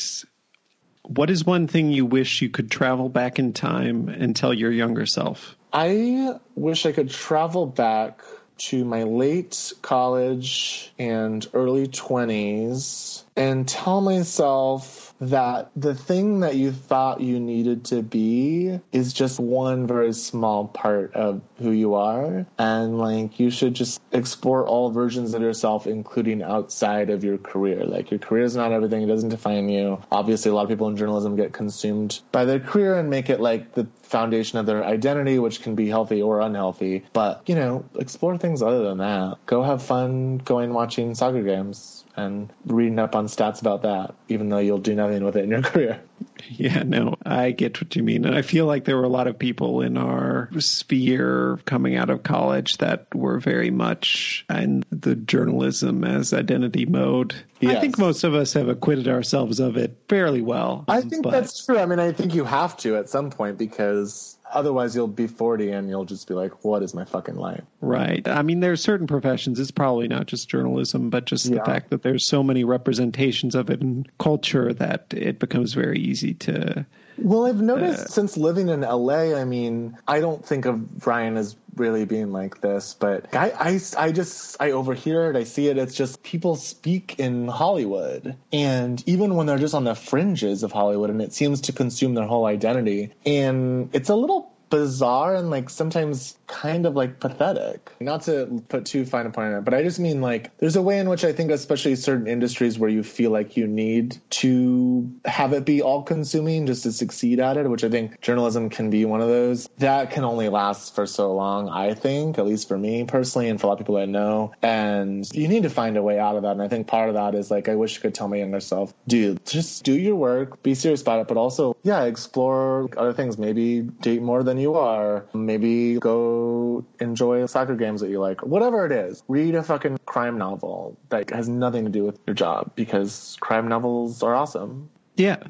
what is one thing you wish you could travel back in time and tell your younger self? I wish I could travel back to my late college and early 20s and tell myself that the thing that you thought you needed to be is just one very small part of who you are. And like you should just explore all versions of yourself, including outside of your career. Like your career is not everything, it doesn't define you. Obviously, a lot of people in journalism get consumed by their career and make it like the foundation of their identity, which can be healthy or unhealthy. But, you know, explore things other than that. Go have fun going watching soccer games and reading up on stats about that, even though you'll do nothing with it in your career. Yeah, no, I get what you mean. And I feel like there were a lot of people in our sphere coming out of college that were very much in the journalism as identity mode. Yes. I think most of us have acquitted ourselves of it fairly well. I think but... that's true. I mean, I think you have to at some point because otherwise you'll be 40 and you'll just be like what is my fucking life right i mean there are certain professions it's probably not just journalism but just yeah. the fact that there's so many representations of it in culture that it becomes very easy to well, I've noticed uh, since living in LA, I mean, I don't think of Ryan as really being like this, but I, I, I just, I overhear it, I see it. It's just people speak in Hollywood. And even when they're just on the fringes of Hollywood and it seems to consume their whole identity. And it's a little bizarre and like sometimes kind of like pathetic. Not to put too fine a point on it, but I just mean like there's a way in which I think, especially certain industries where you feel like you need to have it be all consuming just to succeed at it, which I think journalism can be one of those. That can only last for so long, I think, at least for me personally and for a lot of people I know. And you need to find a way out of that. And I think part of that is like, I wish I could tell my younger self, dude, just do your work, be serious about it, but also, yeah, explore other things. Maybe date more than you you are. Maybe go enjoy soccer games that you like. Whatever it is, read a fucking crime novel that has nothing to do with your job because crime novels are awesome. Yeah.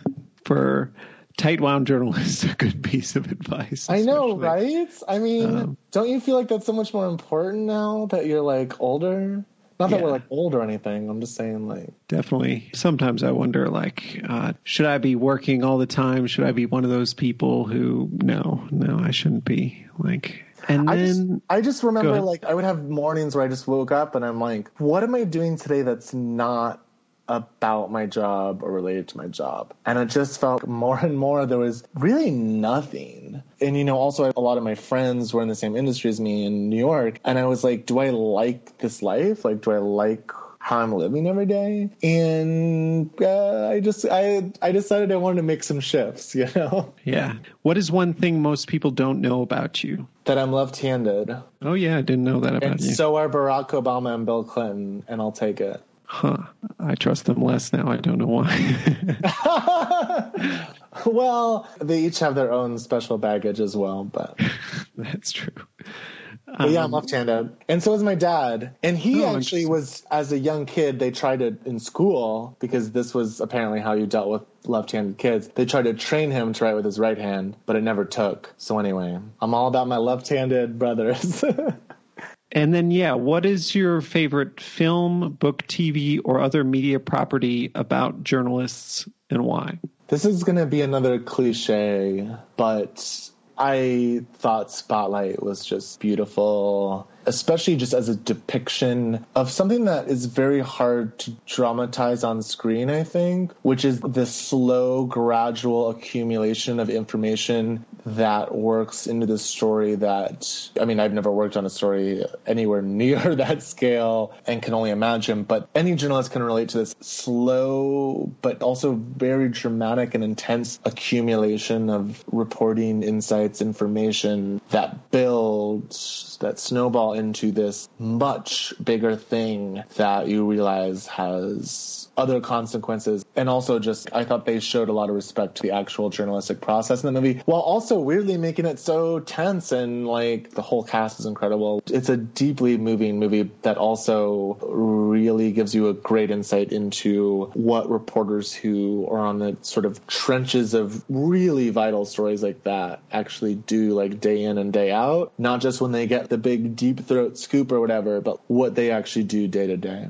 For tight wound journalists, a good piece of advice. I know, right? I mean, um, don't you feel like that's so much more important now that you're like older? Not that yeah. we're like old or anything. I'm just saying, like. Definitely. Sometimes I wonder, like, uh, should I be working all the time? Should I be one of those people who, no, no, I shouldn't be. Like, and I then. Just, I just remember, like, I would have mornings where I just woke up and I'm like, what am I doing today that's not about my job or related to my job. And it just felt more and more there was really nothing. And, you know, also a lot of my friends were in the same industry as me in New York. And I was like, do I like this life? Like, do I like how I'm living every day. And uh, I just I I decided I wanted to make some shifts, you know. Yeah. What is one thing most people don't know about you? That I'm left-handed. Oh yeah, I didn't know that about and you. And so are Barack Obama and Bill Clinton, and I'll take it. Huh. I trust them less now. I don't know why. well, they each have their own special baggage as well, but that's true. But yeah, I'm left-handed, and so is my dad. And he oh, actually was, as a young kid, they tried it in school because this was apparently how you dealt with left-handed kids. They tried to train him to write with his right hand, but it never took. So anyway, I'm all about my left-handed brothers. And then, yeah, what is your favorite film, book, TV, or other media property about journalists and why? This is going to be another cliche, but I thought Spotlight was just beautiful especially just as a depiction of something that is very hard to dramatize on screen, I think, which is the slow, gradual accumulation of information that works into the story that, I mean, I've never worked on a story anywhere near that scale and can only imagine, but any journalist can relate to this slow, but also very dramatic and intense accumulation of reporting, insights, information that builds, that snowball into this much bigger thing that you realize has other consequences. And also just, I thought they showed a lot of respect to the actual journalistic process in the movie, while also weirdly making it so tense and like the whole cast is incredible. It's a deeply moving movie that also really gives you a great insight into what reporters who are on the sort of trenches of really vital stories like that actually do like day in and day out. Not just when they get the big deep throat scoop or whatever, but what they actually do day to day.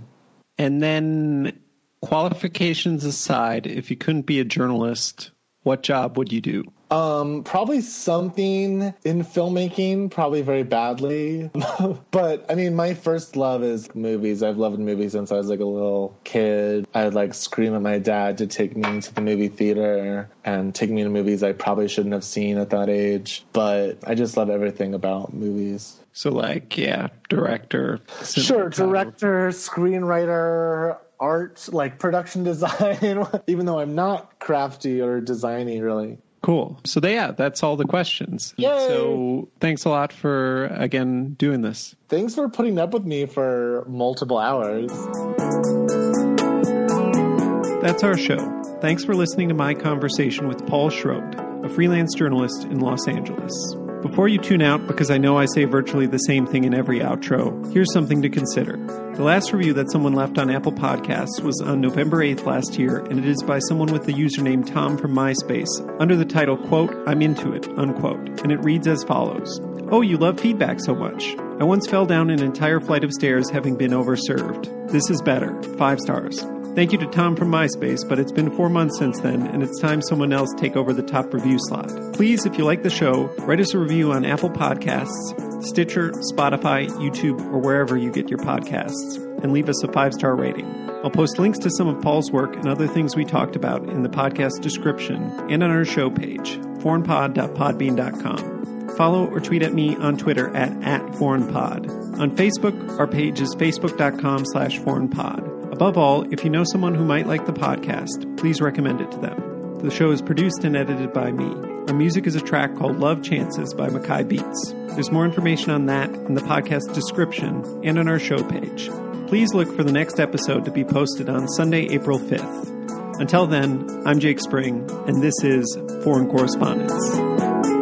And then qualifications aside, if you couldn't be a journalist, what job would you do? Um, probably something in filmmaking, probably very badly. but I mean, my first love is movies. I've loved movies since I was like a little kid. I'd like scream at my dad to take me to the movie theater and take me to movies I probably shouldn't have seen at that age. But I just love everything about movies. So, like, yeah, director. Sure, director, screenwriter, art, like production design, even though I'm not crafty or designy really. Cool. So they, yeah, that's all the questions. Yay! So thanks a lot for again doing this. Thanks for putting up with me for multiple hours. That's our show. Thanks for listening to my conversation with Paul Schrodt, a freelance journalist in Los Angeles. Before you tune out, because I know I say virtually the same thing in every outro, here's something to consider. The last review that someone left on Apple Podcasts was on November 8th last year, and it is by someone with the username Tom from MySpace, under the title, quote, I'm into it, unquote, and it reads as follows. Oh, you love feedback so much. I once fell down an entire flight of stairs having been overserved. This is better. Five stars. Thank you to Tom from MySpace, but it's been four months since then, and it's time someone else take over the top review slot. Please, if you like the show, write us a review on Apple Podcasts, Stitcher, Spotify, YouTube, or wherever you get your podcasts, and leave us a five star rating. I'll post links to some of Paul's work and other things we talked about in the podcast description and on our show page, foreignpod.podbean.com. Follow or tweet at me on Twitter at, at foreignpod. On Facebook, our page is facebook.com slash foreignpod. Above all, if you know someone who might like the podcast, please recommend it to them. The show is produced and edited by me. Our music is a track called Love Chances by Mackay Beats. There's more information on that in the podcast description and on our show page. Please look for the next episode to be posted on Sunday, April 5th. Until then, I'm Jake Spring, and this is Foreign Correspondence.